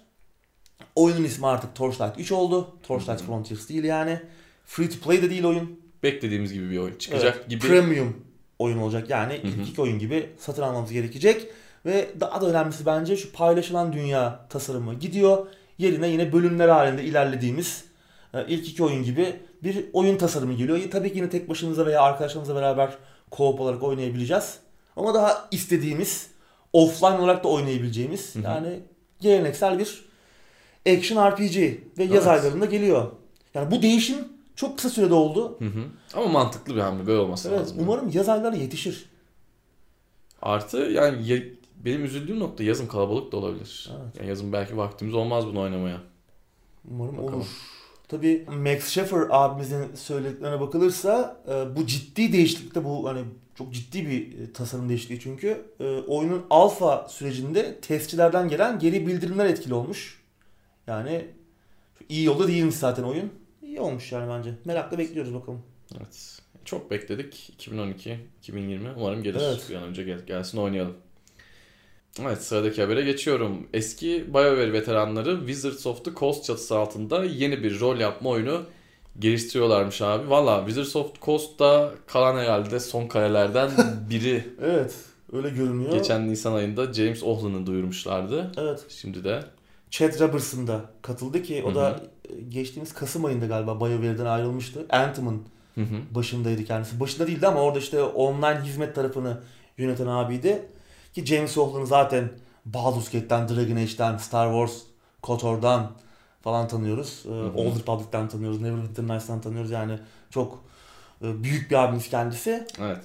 A: Oyunun ismi artık Torchlight 3 oldu. Torchlight
B: Hı hı.
A: Frontiers değil yani. Free to play de değil oyun.
B: Beklediğimiz gibi bir oyun çıkacak
A: Evet,
B: gibi.
A: Premium oyun olacak. Yani
B: Hı hı.
A: ilk iki oyun gibi satın almamız gerekecek. Ve daha da önemlisi bence şu paylaşılan dünya tasarımı gidiyor. Yerine yine bölümler halinde ilerlediğimiz e, ilk iki oyun gibi bir oyun tasarımı geliyor. Tabii ki yine tek başımıza veya arkadaşlarımızla beraber co-op olarak oynayabileceğiz. Ama daha istediğimiz, offline olarak da oynayabileceğimiz
B: Hı hı.
A: yani geleneksel bir action RPG ve yaz
B: Evet.
A: aylarında geliyor. Yani bu değişim çok kısa sürede oldu.
B: Hı hı. Ama mantıklı bir hamle böyle olması
A: Evet,
B: lazım.
A: umarım yaz aylarına yetişir.
B: Artı yani ya- benim üzüldüğüm nokta yazın kalabalık da olabilir.
A: Evet.
B: Yani yazın belki vaktimiz olmaz bunu oynamaya.
A: Umarım
B: Bakalım.
A: olur. Tabii Max Schaeffer abimizin söylediklerine bakılırsa e, bu ciddi değişiklikte bu hani çok ciddi bir e, tasarım değişikliği çünkü e, oyunun alfa sürecinde testçilerden gelen geri bildirimler etkili olmuş. Yani iyi yolda değilmiş zaten oyun. İyi olmuş yani bence. Merakla bekliyoruz bakalım.
B: Evet. Çok bekledik. 2012, 2020. Umarım gelir.
A: Evet.
B: Bir an önce gel- gelsin oynayalım. Evet sıradaki habere geçiyorum. Eski BioWare veteranları Wizards of the Coast çatısı altında yeni bir rol yapma oyunu geliştiriyorlarmış abi. Valla Wizards of the Coast'ta kalan herhalde son kalelerden biri.
A: Evet öyle görünüyor.
B: Geçen Nisan ayında James Ohlan'ı duyurmuşlardı.
A: Evet.
B: Şimdi de
A: Chad Robertson da katıldı ki o
B: Hı
A: da geçtiğimiz Kasım ayında galiba BioWare'den ayrılmıştı. Anthem'ın başındaydı kendisi. Başında değildi ama orada işte online hizmet tarafını yöneten abiydi. Ki James Ohlan'ı zaten Baldur's Gate'den, Dragon Age'den, Star Wars, KOTOR'dan falan tanıyoruz. Ee. Old Republic'ten tanıyoruz, Neverwinter Nights'tan tanıyoruz. Yani çok e, büyük bir abimiz kendisi.
B: evet.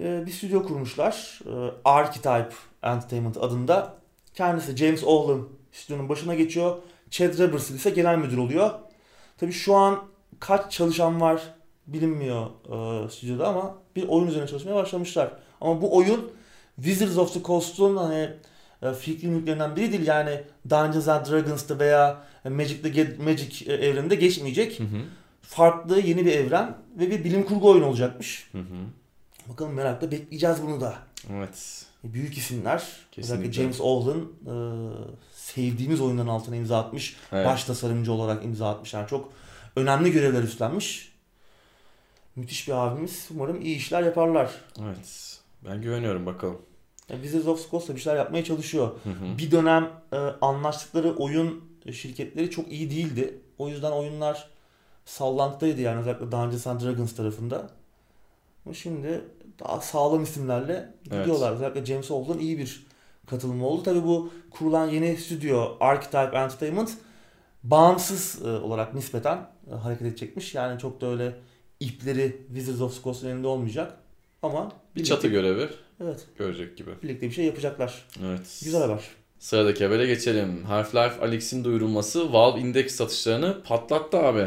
A: Ee, bir stüdyo kurmuşlar. Ee, Archetype Entertainment adında. Kendisi James Ohlan stüdyonun başına geçiyor. Chad Robertson ise genel müdür oluyor. Tabii şu an kaç çalışan var bilinmiyor e, stüdyoda ama bir oyun üzerine çalışmaya başlamışlar. Ama bu oyun Wizards of the Coast'un hani e, fikri mülklerinden biri değil. Yani Dungeons and Dragons'ta veya Magic'te Magic e, evreninde geçmeyecek.
B: Hı hı.
A: Farklı yeni bir evren ve bir bilim kurgu oyunu olacakmış.
B: Hı hı.
A: Bakalım merakla bekleyeceğiz bunu da.
B: Evet.
A: Büyük isimler.
B: Kesinlikle.
A: Özellikle James Ohlan e, sevdiğimiz oyunların altına imza atmış.
B: Evet.
A: Baş tasarımcı olarak imza atmış. Yani çok önemli görevler üstlenmiş. Müthiş bir abimiz. Umarım iyi işler yaparlar.
B: Evet. Ben güveniyorum bakalım.
A: Wizards of the Coast da bir şeyler yapmaya çalışıyor.
B: Hı hı.
A: Bir dönem e, anlaştıkları oyun şirketleri çok iyi değildi. O yüzden oyunlar sallantıdaydı yani özellikle Dungeons and Dragons tarafında. Ama şimdi daha sağlam isimlerle gidiyorlar. Özellikle James Ohlan iyi bir katılım oldu. Tabii bu kurulan yeni stüdyo Archetype Entertainment bağımsız e, olarak nispeten e, hareket edecekmiş. Yani çok da öyle ipleri Wizards of Coast'un elinde olmayacak. Ama
B: Bir
A: birlikte-
B: çatı görevi
A: Evet,
B: görecek gibi.
A: birlikte bir şey yapacaklar.
B: Evet.
A: Güzel haber.
B: Sıradaki habere geçelim. Half-Life Alyx'in duyurulması Valve Index satışlarını patlattı abi.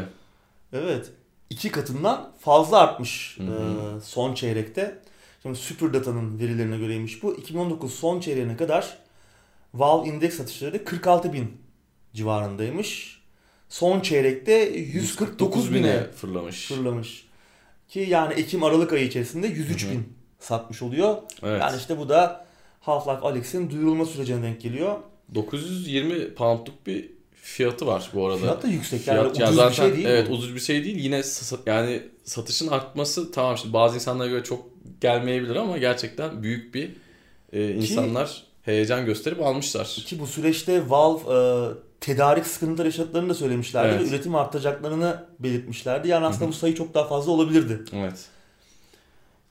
A: Evet. iki katından fazla artmış
B: Hı hı.
A: e, son çeyrekte. Şimdi Superdata'nın verilerine göreymiş bu. 2019 son çeyreğine kadar Valve Index satışları 46 bin civarındaymış. Son çeyrekte 149 bine
B: fırlamış.
A: fırlamış. Ki yani Ekim-Aralık ayı içerisinde 103
B: Hı hı.
A: bin satmış oluyor.
B: Evet.
A: Yani işte bu da Half-Life Alyx'in duyurulma sürecine denk geliyor.
B: 920 poundluk bir fiyatı var bu arada.
A: Fiyat da yüksek
B: Fiyat-
A: yani
B: ya
A: ucuz
B: zaten,
A: bir şey değil
B: Evet
A: bu.
B: ucuz bir şey değil. Yine yani satışın artması tamam şimdi bazı insanlara göre çok gelmeyebilir ama gerçekten büyük bir e, insanlar heyecan gösterip almışlar.
A: Ki bu süreçte Valve e, tedarik sıkıntıları yaşadıklarını da söylemişlerdi.
B: Evet.
A: ve Üretim arttıracaklarını belirtmişlerdi. Yani aslında bu sayı çok daha fazla olabilirdi.
B: Evet.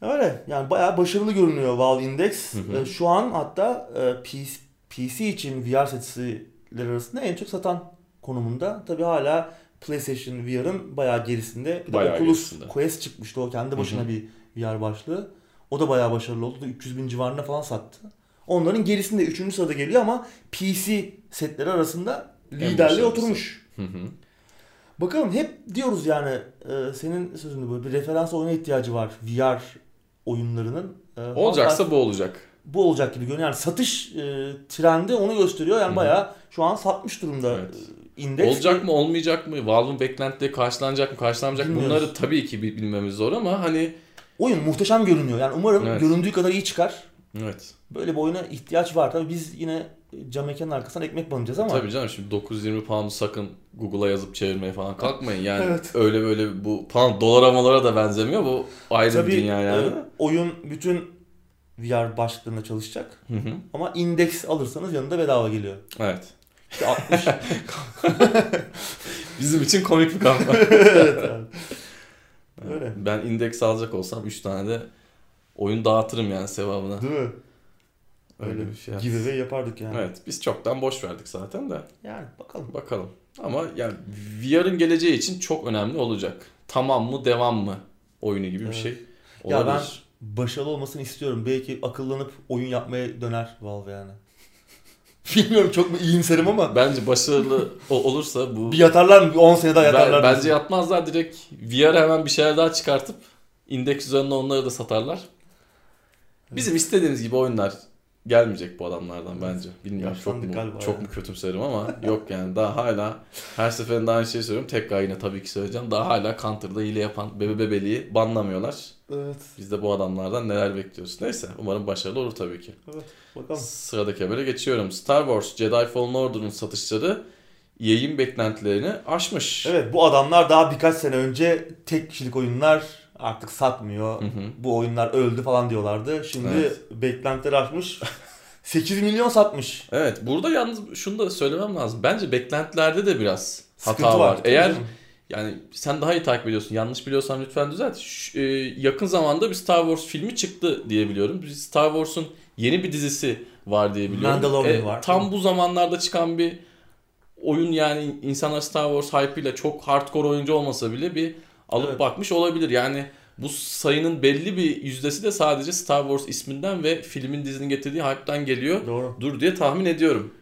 A: Öyle. Yani bayağı başarılı görünüyor Valve Index.
B: Hı hı.
A: E, şu an hatta e, PC, PC için VR setçiler arasında en çok satan konumunda. Tabi hala PlayStation VR'ın bayağı gerisinde. Bir de
B: Bayağı
A: Oculus
B: gerisinde.
A: Quest çıkmıştı. O kendi başına
B: Hı hı.
A: bir VR başlığı. O da bayağı başarılı oldu. 300 bin civarında falan sattı. Onların gerisinde 3. sırada geliyor ama PC setleri arasında
B: başarılısı.
A: oturmuş.
B: Hı hı.
A: Bakalım hep diyoruz yani e, senin sözünde bu bir referans oyuna ihtiyacı var VR oyunlarının. E,
B: Olacaksa bu olacak.
A: bu olacak gibi görünüyor. Yani satış e, trendi onu gösteriyor. Yani
B: Hı hı.
A: bayağı şu an satmış durumda
B: Evet.
A: e, indeks.
B: Olacak mı olmayacak mı? Valve'ın beklentileri karşılanacak mı karşılanmayacak mı? Bunları tabii ki bil- bilmemiz zor ama hani
A: Oyun muhteşem görünüyor. Yani umarım
B: Evet.
A: göründüğü kadar iyi çıkar.
B: evet.
A: Böyle bir oyuna ihtiyaç var. Tabii biz yine cam mekanın arkasından ekmek banacağız ama.
B: Tabii canım şimdi 920 pound sakın Google'a yazıp çevirmeye falan kalkmayın. Yani
A: Evet.
B: öyle böyle bu pound dolar amalara da benzemiyor. Bu ayrı
A: Tabii
B: bir dünya yani.
A: e, oyun bütün VR başlıklarında çalışacak.
B: Hı hı.
A: Ama indeks alırsanız yanında bedava geliyor.
B: Evet.
A: İşte 60
B: Bizim için komik bir kampanya.
A: evet abi. Öyle.
B: Ben indeks alacak olsam 3 tane de oyun dağıtırım yani sevabına.
A: Değil mi?
B: Öyle
A: Öyle
B: bir şey.
A: Giveaway yapardık yani.
B: Evet biz çoktan boş verdik zaten de.
A: Yani bakalım.
B: Bakalım. Ama yani VR'ın geleceği için çok önemli olacak. Tamam mı devam mı oyunu gibi bir
A: Evet.
B: şey
A: Ya
B: olabilir.
A: başarılı olmasını istiyorum. Belki akıllanıp oyun yapmaya döner Valve yani. Bilmiyorum çok mu iyimserim ama
B: Bence başarılı olursa bu
A: bir yatarlar mı? Bir 10 sene daha
B: Ben-
A: yatarlar.
B: bence
A: diyorsun.
B: yatmazlar direkt VR hemen bir şeyler daha çıkartıp indeks üzerine onları da satarlar. Bizim istediğimiz gibi oyunlar gelmeyecek bu adamlardan bence. Bilmiyorum çok mu,
A: galiba
B: çok
A: ya.
B: mu kötümserim ama yok yani daha hala her seferinde aynı şeyi söylüyorum. Tekrar yine tabii ki söyleyeceğim. Daha hala Counter'da hile yapan bebe bebeliği banlamıyorlar.
A: Evet.
B: Biz de bu adamlardan neler bekliyoruz. Neyse umarım başarılı olur tabii ki.
A: Evet. Bakalım.
B: Sıradaki habere geçiyorum. Star Wars Jedi Fallen Order'ın satışları yayın beklentilerini aşmış.
A: Evet bu adamlar daha birkaç sene önce tek kişilik oyunlar artık satmıyor.
B: Hı hı.
A: Bu oyunlar öldü falan diyorlardı. Şimdi
B: Evet.
A: beklentileri artmış. 8 milyon satmış.
B: Evet burada yalnız şunu da söylemem lazım. Bence beklentilerde de biraz
A: Sıkıntı
B: hata var.
A: Tabii
B: Eğer yani sen daha iyi takip ediyorsun. Yanlış biliyorsam lütfen düzelt. Şu- e, yakın zamanda bir Star Wars filmi çıktı diye biliyorum. Bir Star Wars'un yeni bir dizisi var diye biliyorum. E,
A: Mandalorian var.
B: Tam bu zamanlarda çıkan bir oyun yani insanlar Star Wars hype ile çok hardcore oyuncu olmasa bile bir alıp
A: Evet.
B: bakmış olabilir. Yani bu sayının belli bir yüzdesi de sadece Star Wars isminden ve filmin dizinin getirdiği hype'tan geliyor.
A: Doğru.
B: Dur diye tahmin ediyorum.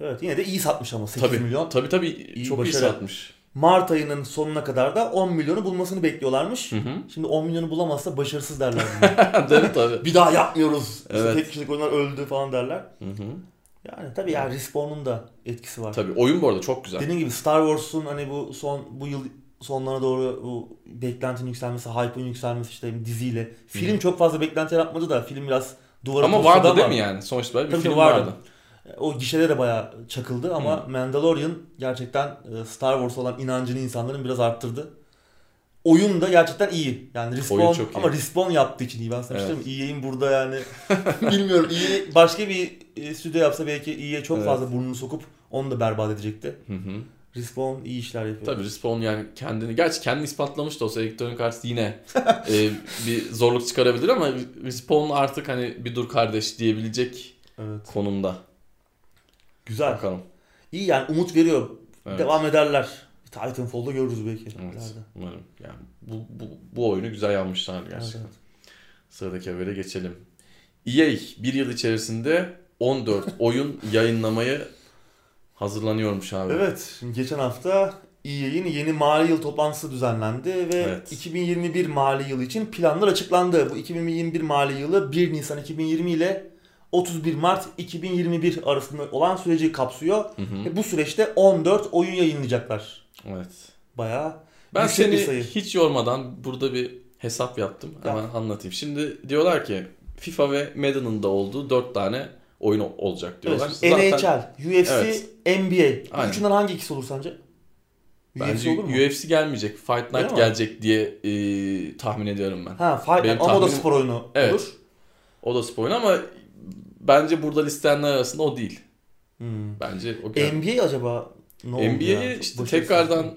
A: Evet yine de iyi satmış ama 8
B: Tabii,
A: milyon.
B: tabii tabii
A: İyi,
B: çok
A: başarı.
B: iyi satmış.
A: Mart ayının sonuna kadar da 10 milyonu bulmasını bekliyorlarmış.
B: Hı hı.
A: Şimdi 10 milyonu bulamazsa başarısız derler.
B: Değil tabii?
A: bir daha yapmıyoruz. İşte
B: Evet.
A: tek kişilik oyunlar öldü falan derler.
B: Hı hı.
A: Yani tabii yani Respawn'un da etkisi var.
B: Tabii oyun bu arada çok güzel.
A: Dediğim gibi Star Wars'un hani bu son bu yıl sonlarına doğru bu beklentinin yükselmesi, hype'ın yükselmesi işte diziyle. Film çok fazla beklenti yaratmadı da film biraz duvara
B: Ama vardı değil mi yani? Sonuçta bir
A: Tabii
B: film
A: vardı.
B: vardı.
A: O gişede de bayağı çakıldı ama Mandalorian gerçekten e, Star Wars olan inancını insanların biraz arttırdı. Oyun da gerçekten iyi. Yani Respawn
B: iyi.
A: ama Respawn yaptığı için iyi. Ben sana
B: Evet.
A: evet. EA'in burada yani bilmiyorum. EA başka bir e, stüdyo yapsa belki EA çok
B: Evet.
A: fazla burnunu sokup onu da berbat edecekti.
B: Hı hı.
A: Respawn iyi işler yapıyor.
B: Tabii Respawn yani kendini, gerçi kendini ispatlamış da olsa Electronic Arts yine e, bir zorluk çıkarabilir ama Respawn artık hani bir dur kardeş diyebilecek
A: Evet.
B: konumda.
A: Güzel.
B: Bakalım.
A: İyi yani umut veriyor.
B: Evet.
A: Devam ederler. Titanfall'da görürüz belki.
B: Evet. Umarım. Yani bu, bu, bu oyunu güzel yapmışlar gerçekten.
A: Evet,
B: Sıradaki habere geçelim. EA bir yıl içerisinde 14 oyun yayınlamayı hazırlanıyormuş abi.
A: Evet, şimdi geçen hafta EA'in yeni mali yıl toplantısı düzenlendi ve
B: Evet.
A: 2021 mali yılı için planlar açıklandı. Bu 2021 mali yılı 1 Nisan 2020 ile 31 Mart 2021 arasında olan süreci kapsıyor.
B: Hı hı.
A: Ve bu süreçte 14 oyun yayınlayacaklar.
B: Evet.
A: Bayağı
B: Ben
A: yüksek bir
B: seni
A: sayı.
B: hiç yormadan burada bir hesap yaptım.
A: Yap.
B: Hemen anlatayım. Şimdi diyorlar ki FIFA ve Madden'ın da olduğu 4 tane oyun olacak diyorlar.
A: Evet,
B: Zaten
A: NHL, UFC,
B: Evet.
A: NBA.
B: Aynen.
A: üçünden hangi ikisi olur sence?
B: bence
A: UFC olur mu?
B: UFC gelmeyecek. Fight Night gelecek diye e, tahmin ediyorum ben.
A: Ha, fight
B: Benim
A: ama o da spor oyunu
B: Evet.
A: olur.
B: O da spor oyunu ama bence burada listelenler arasında o değil.
A: Hmm.
B: Bence o gel-
A: NBA acaba ne oldu
B: NBA'yi
A: ya? Çok
B: işte tekrardan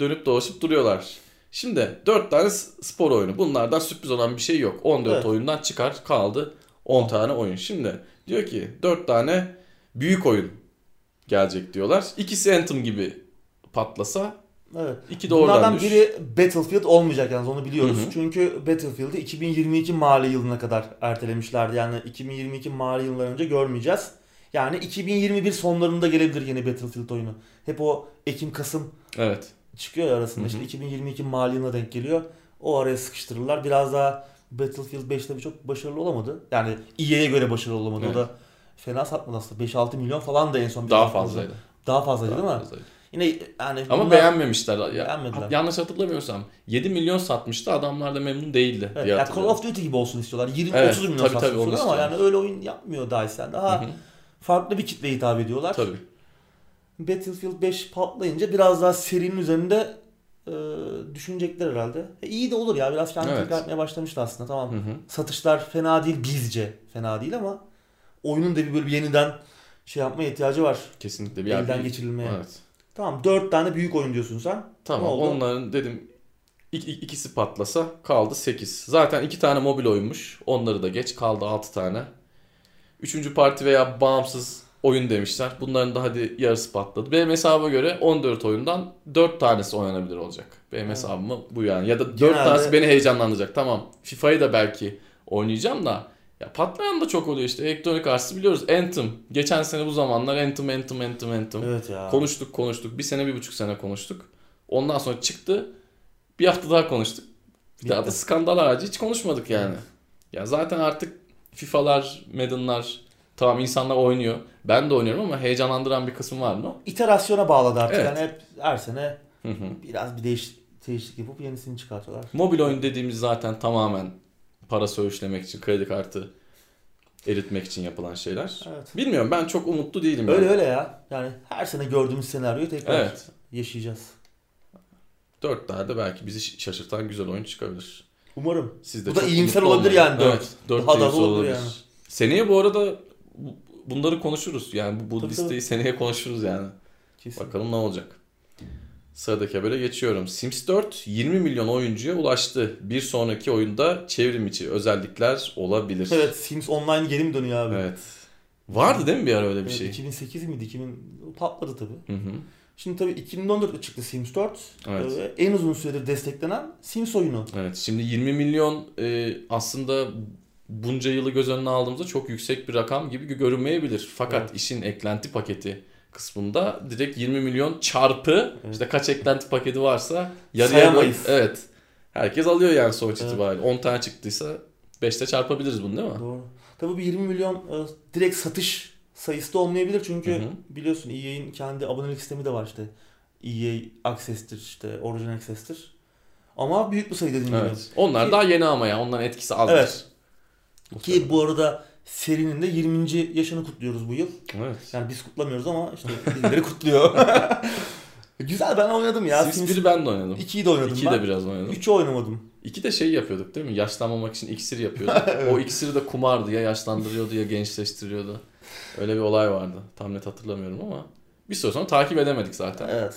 B: dönüp dolaşıp duruyorlar. Şimdi 4 tane spor oyunu. Bunlardan sürpriz olan bir şey yok. 14
A: Evet.
B: oyundan çıkar kaldı 10 tane oyun. Şimdi diyor ki 4 tane büyük oyun gelecek diyorlar. İkisi Anthem gibi patlasa
A: Evet.
B: iki de oradan
A: Bunlardan
B: düş.
A: biri Battlefield olmayacak yalnız onu biliyoruz.
B: Hı hı.
A: Çünkü Battlefield'i 2022 mali yılına kadar ertelemişlerdi. Yani 2022 mali yılından önce görmeyeceğiz. Yani 2021 sonlarında gelebilir yeni Battlefield oyunu. Hep o Ekim-Kasım
B: Evet.
A: çıkıyor arasında.
B: Hı hı.
A: İşte 2022 mali yılına denk geliyor. O araya sıkıştırırlar. Biraz daha Battlefield 5 tabii çok başarılı olamadı. Yani EA'ye göre başarılı olamadı.
B: Evet.
A: O da fena satmadı aslında. 5-6 milyon falan da en son.
B: Daha fazlaydı.
A: Daha fazlaydı
B: Daha
A: değil mi?
B: fazlaydı.
A: Yine yani
B: Ama
A: bunlar-
B: beğenmemişler.
A: Beğenmediler.
B: yanlış hatırlamıyorsam 7 milyon satmıştı. Adamlar da memnun değildi
A: Evet,
B: diye
A: ya Call of Duty gibi olsun istiyorlar. 20-30
B: Evet,
A: milyon
B: tabii,
A: satsın
B: tabii,
A: istiyorlar ama yani öyle oyun yapmıyor DICE. Yani daha
B: Hı hı.
A: farklı bir kitleye hitap ediyorlar.
B: Tabii.
A: Battlefield 5 patlayınca biraz daha serinin üzerinde e, düşünecekler herhalde. E, iyi de olur ya biraz kendini
B: Evet.
A: tekrar etmeye başlamıştı aslında tamam.
B: Hı hı.
A: Satışlar fena değil bizce fena değil ama oyunun da bir böyle bir yeniden şey yapmaya ihtiyacı var.
B: Kesinlikle bir
A: Elden
B: bir-
A: geçirilmeye.
B: Evet.
A: Tamam 4 tane büyük oyun diyorsun sen.
B: Tamam onların dedim ik- ik- ikisi patlasa kaldı 8. Zaten iki tane mobil oyunmuş. Onları da geç kaldı 6 tane. Üçüncü parti veya bağımsız oyun demişler. Bunların da hadi yarısı patladı. Benim hesaba göre 14 oyundan 4 tanesi oynanabilir olacak. Benim
A: Evet.
B: hesabım bu yani. Ya da 4
A: Genelde-
B: tanesi beni heyecanlandıracak. Tamam FIFA'yı da belki oynayacağım da ya patlayan da çok oluyor işte. Elektronik Arts'ı biliyoruz. Anthem. Geçen sene bu zamanlar Anthem, Anthem, Anthem, Anthem.
A: Evet ya.
B: Konuştuk konuştuk. Bir sene bir buçuk sene konuştuk. Ondan sonra çıktı. Bir hafta daha konuştuk. Bir daha da
A: Bitti.
B: skandal harici hiç konuşmadık yani. Ya zaten artık FIFA'lar, Madden'lar tamam insanlar oynuyor. Ben de oynuyorum ama heyecanlandıran bir kısım var mı?
A: İterasyona bağladı artık.
B: Evet.
A: Yani hep her sene
B: Hı hı.
A: biraz bir değiş, değişiklik yapıp yenisini çıkartıyorlar.
B: Mobil oyun dediğimiz zaten tamamen para söğüşlemek için, kredi kartı eritmek için yapılan şeyler.
A: Evet.
B: Bilmiyorum ben çok umutlu değilim.
A: Öyle
B: yani.
A: öyle ya. Yani her sene gördüğümüz senaryoyu tekrar
B: Evet.
A: yaşayacağız.
B: Dört tane de belki bizi şaşırtan güzel oyun çıkabilir.
A: Umarım.
B: Siz de
A: Bu da iyimser olabilir
B: olmayın.
A: yani dört.
B: Evet, dört
A: Daha da
B: iyimser
A: olabilir yani.
B: Seneye bu arada bunları konuşuruz. Yani bu, bu
A: Tabii,
B: listeyi
A: tabii.
B: seneye konuşuruz yani.
A: Kesin.
B: Bakalım ne olacak. Sıradaki habere geçiyorum. Sims 4 20 milyon oyuncuya ulaştı. Bir sonraki oyunda çevrim içi özellikler olabilir.
A: Evet Sims Online geri mi dönüyor abi?
B: Evet. Vardı değil mi bir ara öyle bir
A: Evet,
B: şey?
A: 2008 miydi? 2000 patladı tabii.
B: Hı hı.
A: Şimdi tabii 2014'te çıktı Sims 4.
B: Evet.
A: Ee, en uzun süredir desteklenen Sims oyunu.
B: Evet. Şimdi 20 milyon e, aslında bunca yılı göz önüne aldığımızda çok yüksek bir rakam gibi görünmeyebilir. Fakat
A: Evet.
B: işin eklenti paketi kısmında direkt 20 milyon çarpı
A: Evet.
B: işte kaç eklenti paketi varsa yarıya
A: Sayamayız.
B: Evet. Herkes alıyor yani sonuç
A: Evet.
B: itibariyle. 10 tane çıktıysa 5'te çarpabiliriz bunu değil mi?
A: Doğru. Tabii bu 20 milyon e, direkt satış sayısı da olmayabilir çünkü
B: Hı hı.
A: biliyorsun EA'in kendi abonelik sistemi de var işte. EA Access'tir işte Origin Access'tir. Ama büyük bir sayı dediğim gibi.
B: Evet. Onlar
A: Ki-
B: daha yeni ama ya. Onların etkisi azdır.
A: Evet. Ki bu arada serinin de 20. yaşını kutluyoruz bu yıl.
B: Evet.
A: Yani biz kutlamıyoruz ama işte birileri kutluyor. Güzel ben oynadım ya.
B: Sims
A: Sims
B: 1'i ben de oynadım.
A: 2'yi de oynadım
B: 2'yi
A: ben.
B: de biraz oynadım.
A: 3'ü oynamadım.
B: 2 de şey yapıyorduk değil mi? Yaşlanmamak için iksir yapıyorduk. O iksiri de kumardı ya yaşlandırıyordu ya gençleştiriyordu. Öyle bir olay vardı. Tam net hatırlamıyorum ama bir süre sonra takip edemedik zaten.
A: Evet.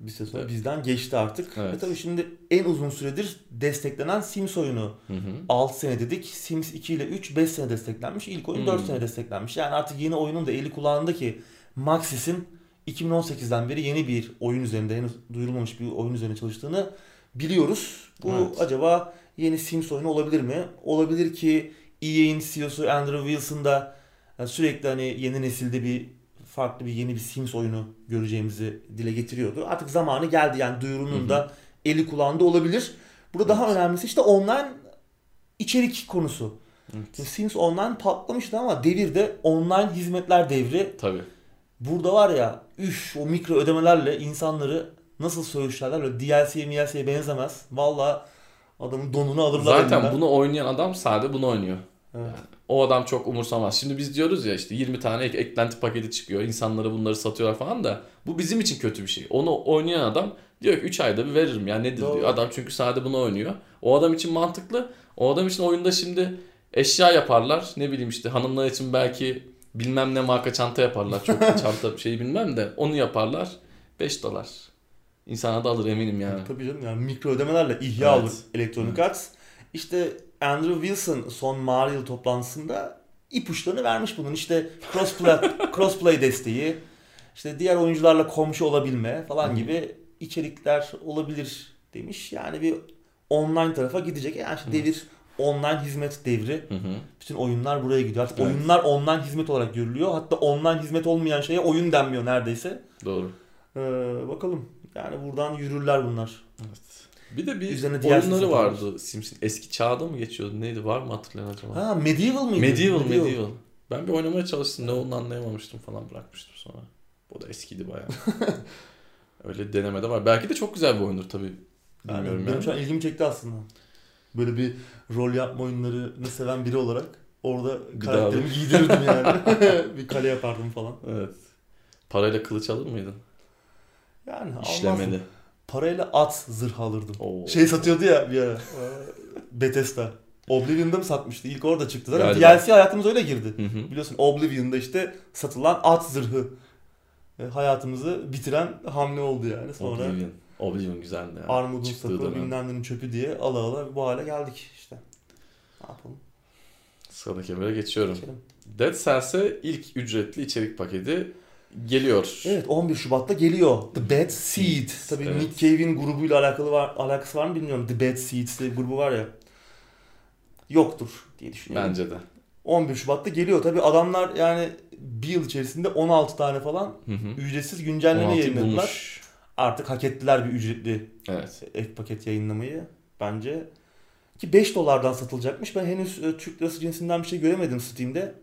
A: Bir süre sonra
B: Evet.
A: bizden geçti artık.
B: Evet.
A: Ve tabii şimdi en uzun süredir desteklenen Sims oyunu.
B: Hı hı.
A: 6 sene dedik. Sims 2 ile 3 5 sene desteklenmiş. İlk oyun 4
B: Hmm.
A: sene desteklenmiş. Yani artık yeni oyunun da eli kulağında ki Maxis'in 2018'den beri yeni bir oyun üzerinde henüz duyurulmamış bir oyun üzerine çalıştığını biliyoruz. Bu
B: Evet.
A: acaba yeni Sims oyunu olabilir mi? Olabilir ki EA'in CEO'su Andrew Wilson da yani sürekli hani yeni nesilde bir farklı bir yeni bir Sims oyunu göreceğimizi dile getiriyordu. Artık zamanı geldi yani duyurunun
B: Hı hı.
A: da eli kulağında olabilir. Burada daha
B: Evet.
A: önemlisi işte online içerik konusu.
B: Evet.
A: Sims Online patlamıştı ama devirde online hizmetler devri.
B: Tabii.
A: Burada var ya üf o mikro ödemelerle insanları nasıl söğüşlerler öyle DLC'ye MLC'ye benzemez. Valla adamın donunu alırlar
B: Zaten
A: elinden.
B: bunu oynayan adam sade bunu oynuyor.
A: Evet.
B: O adam çok umursamaz. Şimdi biz diyoruz ya işte 20 tane ek- eklenti paketi çıkıyor. İnsanlara bunları satıyorlar falan da bu bizim için kötü bir şey. Onu oynayan adam diyor ki 3 ayda bir veririm ya nedir
A: Doğru.
B: diyor. Adam çünkü sade bunu oynuyor. O adam için mantıklı. O adam için oyunda şimdi eşya yaparlar. Ne bileyim işte hanımlar için belki bilmem ne marka çanta yaparlar. Çok çanta bir şey bilmem de onu yaparlar. 5 dolar. İnsana da alır eminim yani.
A: Tabii canım yani mikro ödemelerle ihya
B: Evet.
A: olur Electronic Arts. İşte Andrew Wilson son yılı toplantısında ipuçlarını vermiş bunun. İşte crossplay, crossplay desteği, işte diğer oyuncularla komşu olabilme falan
B: Hı.
A: gibi içerikler olabilir demiş. Yani bir online tarafa gidecek. Yani işte devir online hizmet devri.
B: Hı hı.
A: Bütün oyunlar buraya gidiyor. Artık
B: Evet.
A: oyunlar online hizmet olarak görülüyor. Hatta online hizmet olmayan şeye oyun denmiyor neredeyse.
B: Doğru.
A: Ee, bakalım. Yani buradan yürürler bunlar.
B: Evet. Bir de bir
A: Üzerine DLC
B: oyunları vardı Sims'in. Eski çağda mı geçiyordu? Neydi? Var mı hatırlayan acaba?
A: Ha Medieval mıydı?
B: Medieval, Medieval. Ben bir oynamaya çalıştım. Ne olduğunu anlayamamıştım falan bırakmıştım sonra. O da eskiydi bayağı. Öyle denemede var. Belki de çok güzel bir oyundur tabii.
A: Yani
B: Bilmiyorum
A: benim
B: yani.
A: şu an ilgimi çekti aslında. Böyle bir rol yapma oyunlarını seven biri olarak orada karakterimi giydirirdim yani. bir kale yapardım falan.
B: Evet. Parayla kılıç alır mıydın?
A: Yani almazdım.
B: İşlemeli.
A: Parayla at zırh alırdım.
B: Oo.
A: Şey satıyordu ya bir ara. Bethesda. Oblivion'da mı satmıştı? İlk orada çıktı. Zaten
B: Galiba.
A: DLC hayatımıza öyle girdi.
B: Hı hı.
A: Biliyorsun Oblivion'da işte satılan at zırhı e, hayatımızı bitiren hamle oldu yani. Sonra
B: Oblivion. Oblivion güzeldi. Yani.
A: armudun sapı bilmem çöpü diye ala ala bu hale geldik işte. Ne yapalım?
B: Sıradaki habere geçiyorum.
A: Geçelim.
B: Dead Cells'e ilk ücretli içerik paketi geliyor.
A: Evet 11 Şubat'ta geliyor. The Bad Seed. Tabii
B: Evet.
A: Nick Cave'in grubuyla alakalı var, alakası var mı bilmiyorum. The Bad Seeds diye grubu var ya. Yoktur diye düşünüyorum.
B: Bence de.
A: 11 Şubat'ta geliyor. Tabii adamlar yani bir yıl içerisinde 16 tane falan
B: Hı hı.
A: ücretsiz güncelleme
B: 16'yı
A: yayınladılar.
B: bulmuş.
A: Artık hak ettiler bir ücretli
B: Evet.
A: ek paket yayınlamayı bence. Ki 5 dolardan satılacakmış. Ben henüz e, Türk lirası cinsinden bir şey göremedim Steam'de.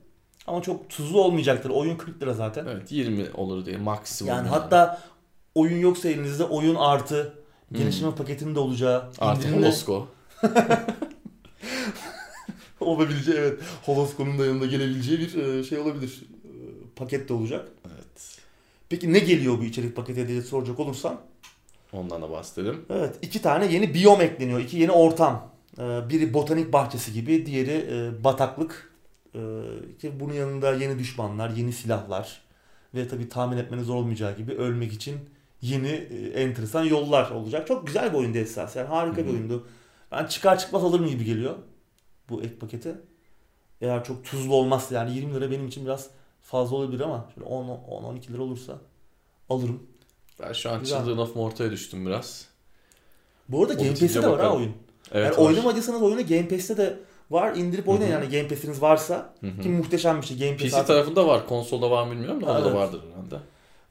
A: Ama çok tuzlu olmayacaktır. Oyun 40 lira zaten.
B: Evet 20 olur diye maksimum.
A: Yani hatta oyun yoksa elinizde oyun artı geliştirme paketinin de olacağı
B: Hmm. artı
A: indirimli
B: Holosko.
A: olabileceği evet Holosko'nun da yanında gelebileceği bir e, şey olabilir. E, Paket de olacak.
B: Evet.
A: Peki ne geliyor bu içerik paketi diye soracak olursam.
B: Ondan da bahsedelim.
A: Evet iki tane yeni biyom ekleniyor. iki yeni ortam. E, Biri botanik bahçesi gibi, diğeri bataklık. E, ki Bunun yanında yeni düşmanlar, yeni silahlar ve tabii tahmin etmeniz zor olmayacağı gibi ölmek için yeni e, enteresan yollar olacak. Çok güzel bir oyundu esas. Yani harika
B: Hı
A: bir oyundu. Ben çıkar çıkmaz alırım gibi geliyor bu ek paketi. Eğer çok tuzlu olmazsa yani 20 lira benim için biraz fazla olabilir ama şöyle 10-12 lira olursa alırım.
B: Ben şu an
A: Güzel.
B: Children of Morta'ya düştüm biraz.
A: Bu arada Game Pass'te de var ha oyun.
B: Evet.
A: yani oynamadıysanız oyunu Game Pass'te de var. İndirip oynayın yani Game Pass'iniz varsa.
B: Hı hı.
A: Ki muhteşem bir şey. Game Pass
B: PC
A: artık-
B: tarafında var. Konsolda var mı bilmiyorum da
A: Ha,
B: onda da
A: evet.
B: vardır herhalde.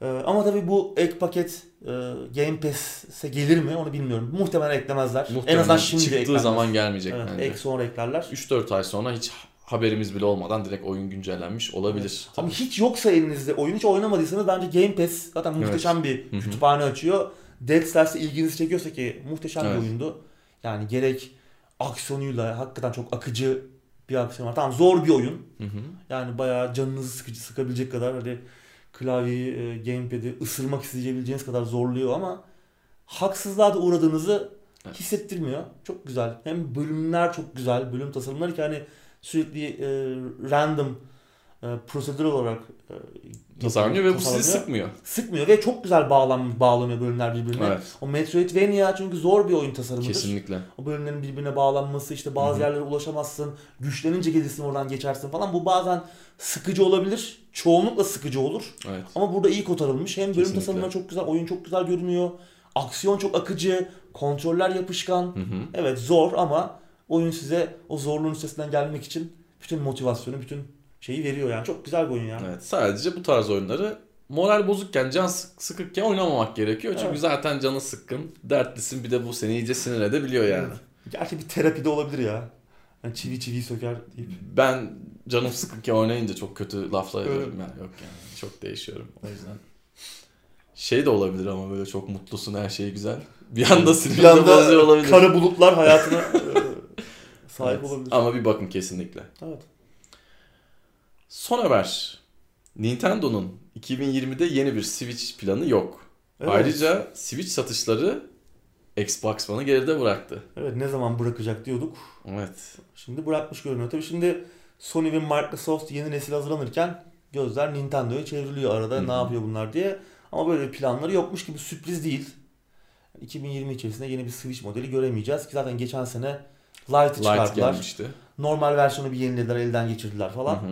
A: Ee, ama tabii bu ek paket e, Game Pass'e gelir mi onu bilmiyorum. Muhtemelen eklemezler.
B: Muhtemelen
A: en azından şimdi
B: çıktığı
A: eklenmez.
B: zaman gelmeyecek
A: Evet,
B: bence.
A: ek sonra eklerler.
B: 3-4 ay sonra hiç haberimiz bile olmadan direkt oyun güncellenmiş olabilir.
A: Ama
B: Tabii.
A: hiç yoksa elinizde oyun hiç oynamadıysanız bence Game Pass zaten muhteşem bir
B: Hı hı.
A: kütüphane açıyor. Dead Cells'e ilginizi çekiyorsa ki muhteşem
B: Evet.
A: bir oyundu. Yani gerek aksiyonuyla hakikaten çok akıcı bir aksiyon var. Tamam zor bir oyun.
B: Hı hı.
A: Yani bayağı canınızı sıkıcı sıkabilecek kadar hani klavyeyi, e, gamepad'i ısırmak isteyeceğiniz kadar zorluyor ama haksızlığa da uğradığınızı
B: Evet.
A: hissettirmiyor. Çok güzel. Hem bölümler çok güzel. Bölüm tasarımları ki hani sürekli e, random e, prosedür olarak e,
B: Tasarlanıyor ve bu sizi sıkmıyor.
A: sıkmıyor ve çok güzel bağlan bağlanıyor bölümler birbirine.
B: Evet.
A: O Metroidvania çünkü zor bir oyun tasarımıdır.
B: Kesinlikle.
A: O bölümlerin birbirine bağlanması işte bazı
B: Hı hı.
A: yerlere ulaşamazsın. Güçlenince gelirsin oradan geçersin falan. Bu bazen sıkıcı olabilir. Çoğunlukla sıkıcı olur.
B: Evet.
A: Ama burada iyi kotarılmış. Hem bölüm
B: Kesinlikle.
A: tasarımları çok güzel, oyun çok güzel görünüyor. Aksiyon çok akıcı, kontroller yapışkan.
B: Hı hı.
A: Evet zor ama oyun size o zorluğun üstesinden gelmek için bütün motivasyonu, bütün şeyi veriyor yani. Çok güzel bir oyun yani.
B: Evet. Sadece bu tarz oyunları moral bozukken, can sık- sıkıkken oynamamak gerekiyor. Çünkü
A: Evet.
B: zaten canı sıkkın, dertlisin bir de bu seni iyice sinir edebiliyor yani.
A: Evet. Gerçi bir terapi de olabilir ya. Yani çivi çivi söker deyip.
B: Ben canım sıkınken oynayınca çok kötü laflar ediyorum yani. Yok yani çok değişiyorum o yüzden. Şey de olabilir ama böyle çok mutlusun her şey güzel. Bir anda sinirini bozuyor olabilir.
A: kara bulutlar hayatına e, sahip
B: Evet.
A: olabilir.
B: Ama bir bakın kesinlikle.
A: Evet.
B: Son haber. Nintendo'nun 2020'de yeni bir Switch planı yok.
A: Evet.
B: Ayrıca Switch satışları Xbox One'ı geride bıraktı.
A: Evet ne zaman bırakacak diyorduk.
B: Evet.
A: Şimdi bırakmış görünüyor. Tabii şimdi Sony ve Microsoft yeni nesil hazırlanırken gözler Nintendo'ya çevriliyor arada
B: Hı hı.
A: ne yapıyor bunlar diye. Ama böyle planları yokmuş gibi sürpriz değil. 2020 içerisinde yeni bir Switch modeli göremeyeceğiz ki zaten geçen sene Lite'ı çıkarttılar.
B: gelmişti.
A: Normal versiyonu bir yenilediler, elden geçirdiler falan.
B: Hı hı.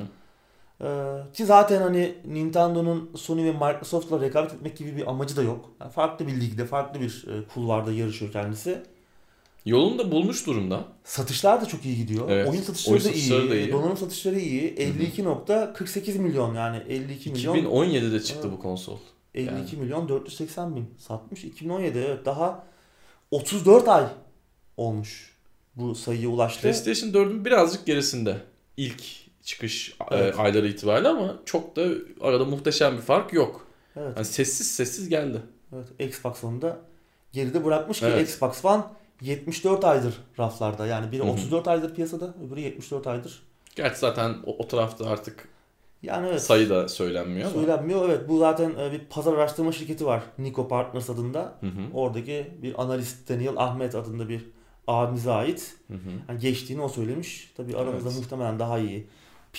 A: Ee, ki zaten hani Nintendo'nun Sony ve Microsoft'la rekabet etmek gibi bir amacı da yok. Yani farklı bir ligde, farklı bir e, kulvarda yarışıyor kendisi.
B: Yolunu da bulmuş durumda.
A: Satışlar da çok iyi gidiyor.
B: Evet,
A: Oyun satışları,
B: oyun
A: da,
B: satışları
A: iyi.
B: da iyi.
A: Donanım satışları iyi. 52.48 milyon yani 52 milyon
B: 2017'de çıktı
A: Evet.
B: bu konsol.
A: 52 milyon 480 bin satmış. 2017 evet daha 34 ay olmuş bu sayıya ulaştı.
B: PlayStation 4'ün birazcık gerisinde. İlk çıkış e,
A: Evet.
B: ayları itibariyle ama çok da arada muhteşem bir fark yok.
A: Evet,
B: Yani sessiz sessiz geldi.
A: evet Xbox One'u da geride bırakmış ki
B: Evet.
A: Xbox One 74 aydır raflarda. Yani biri
B: Hı hı.
A: 34 aydır piyasada, öbürü 74 aydır.
B: Gerçi zaten o, o tarafta artık
A: Yani evet.
B: sayı da söylenmiyor ama.
A: Söylenmiyor. Evet bu zaten e, bir pazar araştırma şirketi var. Nico Partners adında.
B: Hı hı,
A: Oradaki bir analist Daniel Ahmet adında bir abimize ait.
B: hı hı.
A: Yani geçtiğini o söylemiş. Tabii aramızda
B: Evet.
A: muhtemelen daha iyi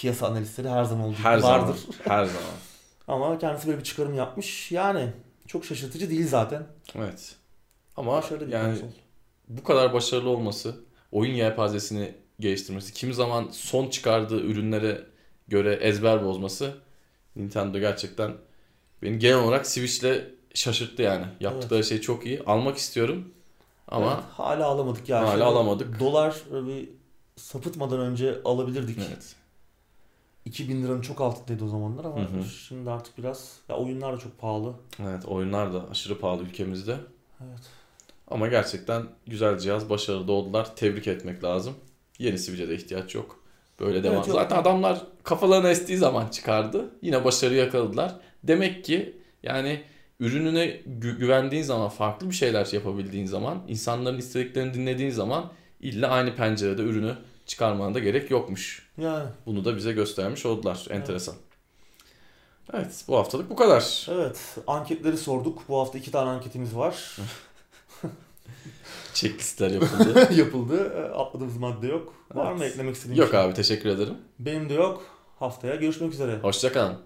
A: piyasa analistleri her zaman olduğu gibi
B: Her zaman.
A: vardır.
B: Her zaman.
A: Ama kendisi böyle bir çıkarım yapmış. Yani çok şaşırtıcı değil zaten.
B: Evet. Ama
A: Başarılı bir
B: yani
A: konsol.
B: bu kadar başarılı olması, oyun yelpazesini geliştirmesi, kimi zaman son çıkardığı ürünlere göre ezber bozması Nintendo gerçekten beni genel olarak Switch'le şaşırttı yani. Yaptıkları şey çok iyi. Almak istiyorum ama
A: Evet, hala alamadık yani.
B: Hala alamadık.
A: Dolar bir sapıtmadan önce alabilirdik.
B: evet.
A: 2000 liranın çok altındaydı o zamanlar ama
B: Hı hı.
A: şimdi artık biraz ya oyunlar da çok pahalı.
B: Evet oyunlar da aşırı pahalı ülkemizde.
A: Evet.
B: Ama gerçekten güzel cihaz. Başarılı oldular. Tebrik etmek lazım. Yeni Switch'e de ihtiyaç yok. Böyle devam.
A: Evet, yok.
B: Zaten adamlar kafalarına estiği zaman çıkardı. Yine başarı yakaladılar. Demek ki yani ürününe gü- güvendiğin zaman, farklı bir şeyler yapabildiğin zaman, insanların istediklerini dinlediğin zaman illa aynı pencerede ürünü çıkarmana da gerek yokmuş.
A: Yani
B: Bunu da bize göstermiş oldular. Enteresan. Evet, bu haftalık bu kadar.
A: evet anketleri sorduk. Bu hafta iki tane anketimiz var.
B: Checklistler yapıldı.
A: Yapıldı. E, Atladığımız madde yok. Var mı
B: Evet.
A: eklemek istediğin
B: Yok
A: şey?
B: abi teşekkür ederim.
A: Benim de yok. Haftaya görüşmek üzere.
B: Hoşçakalın.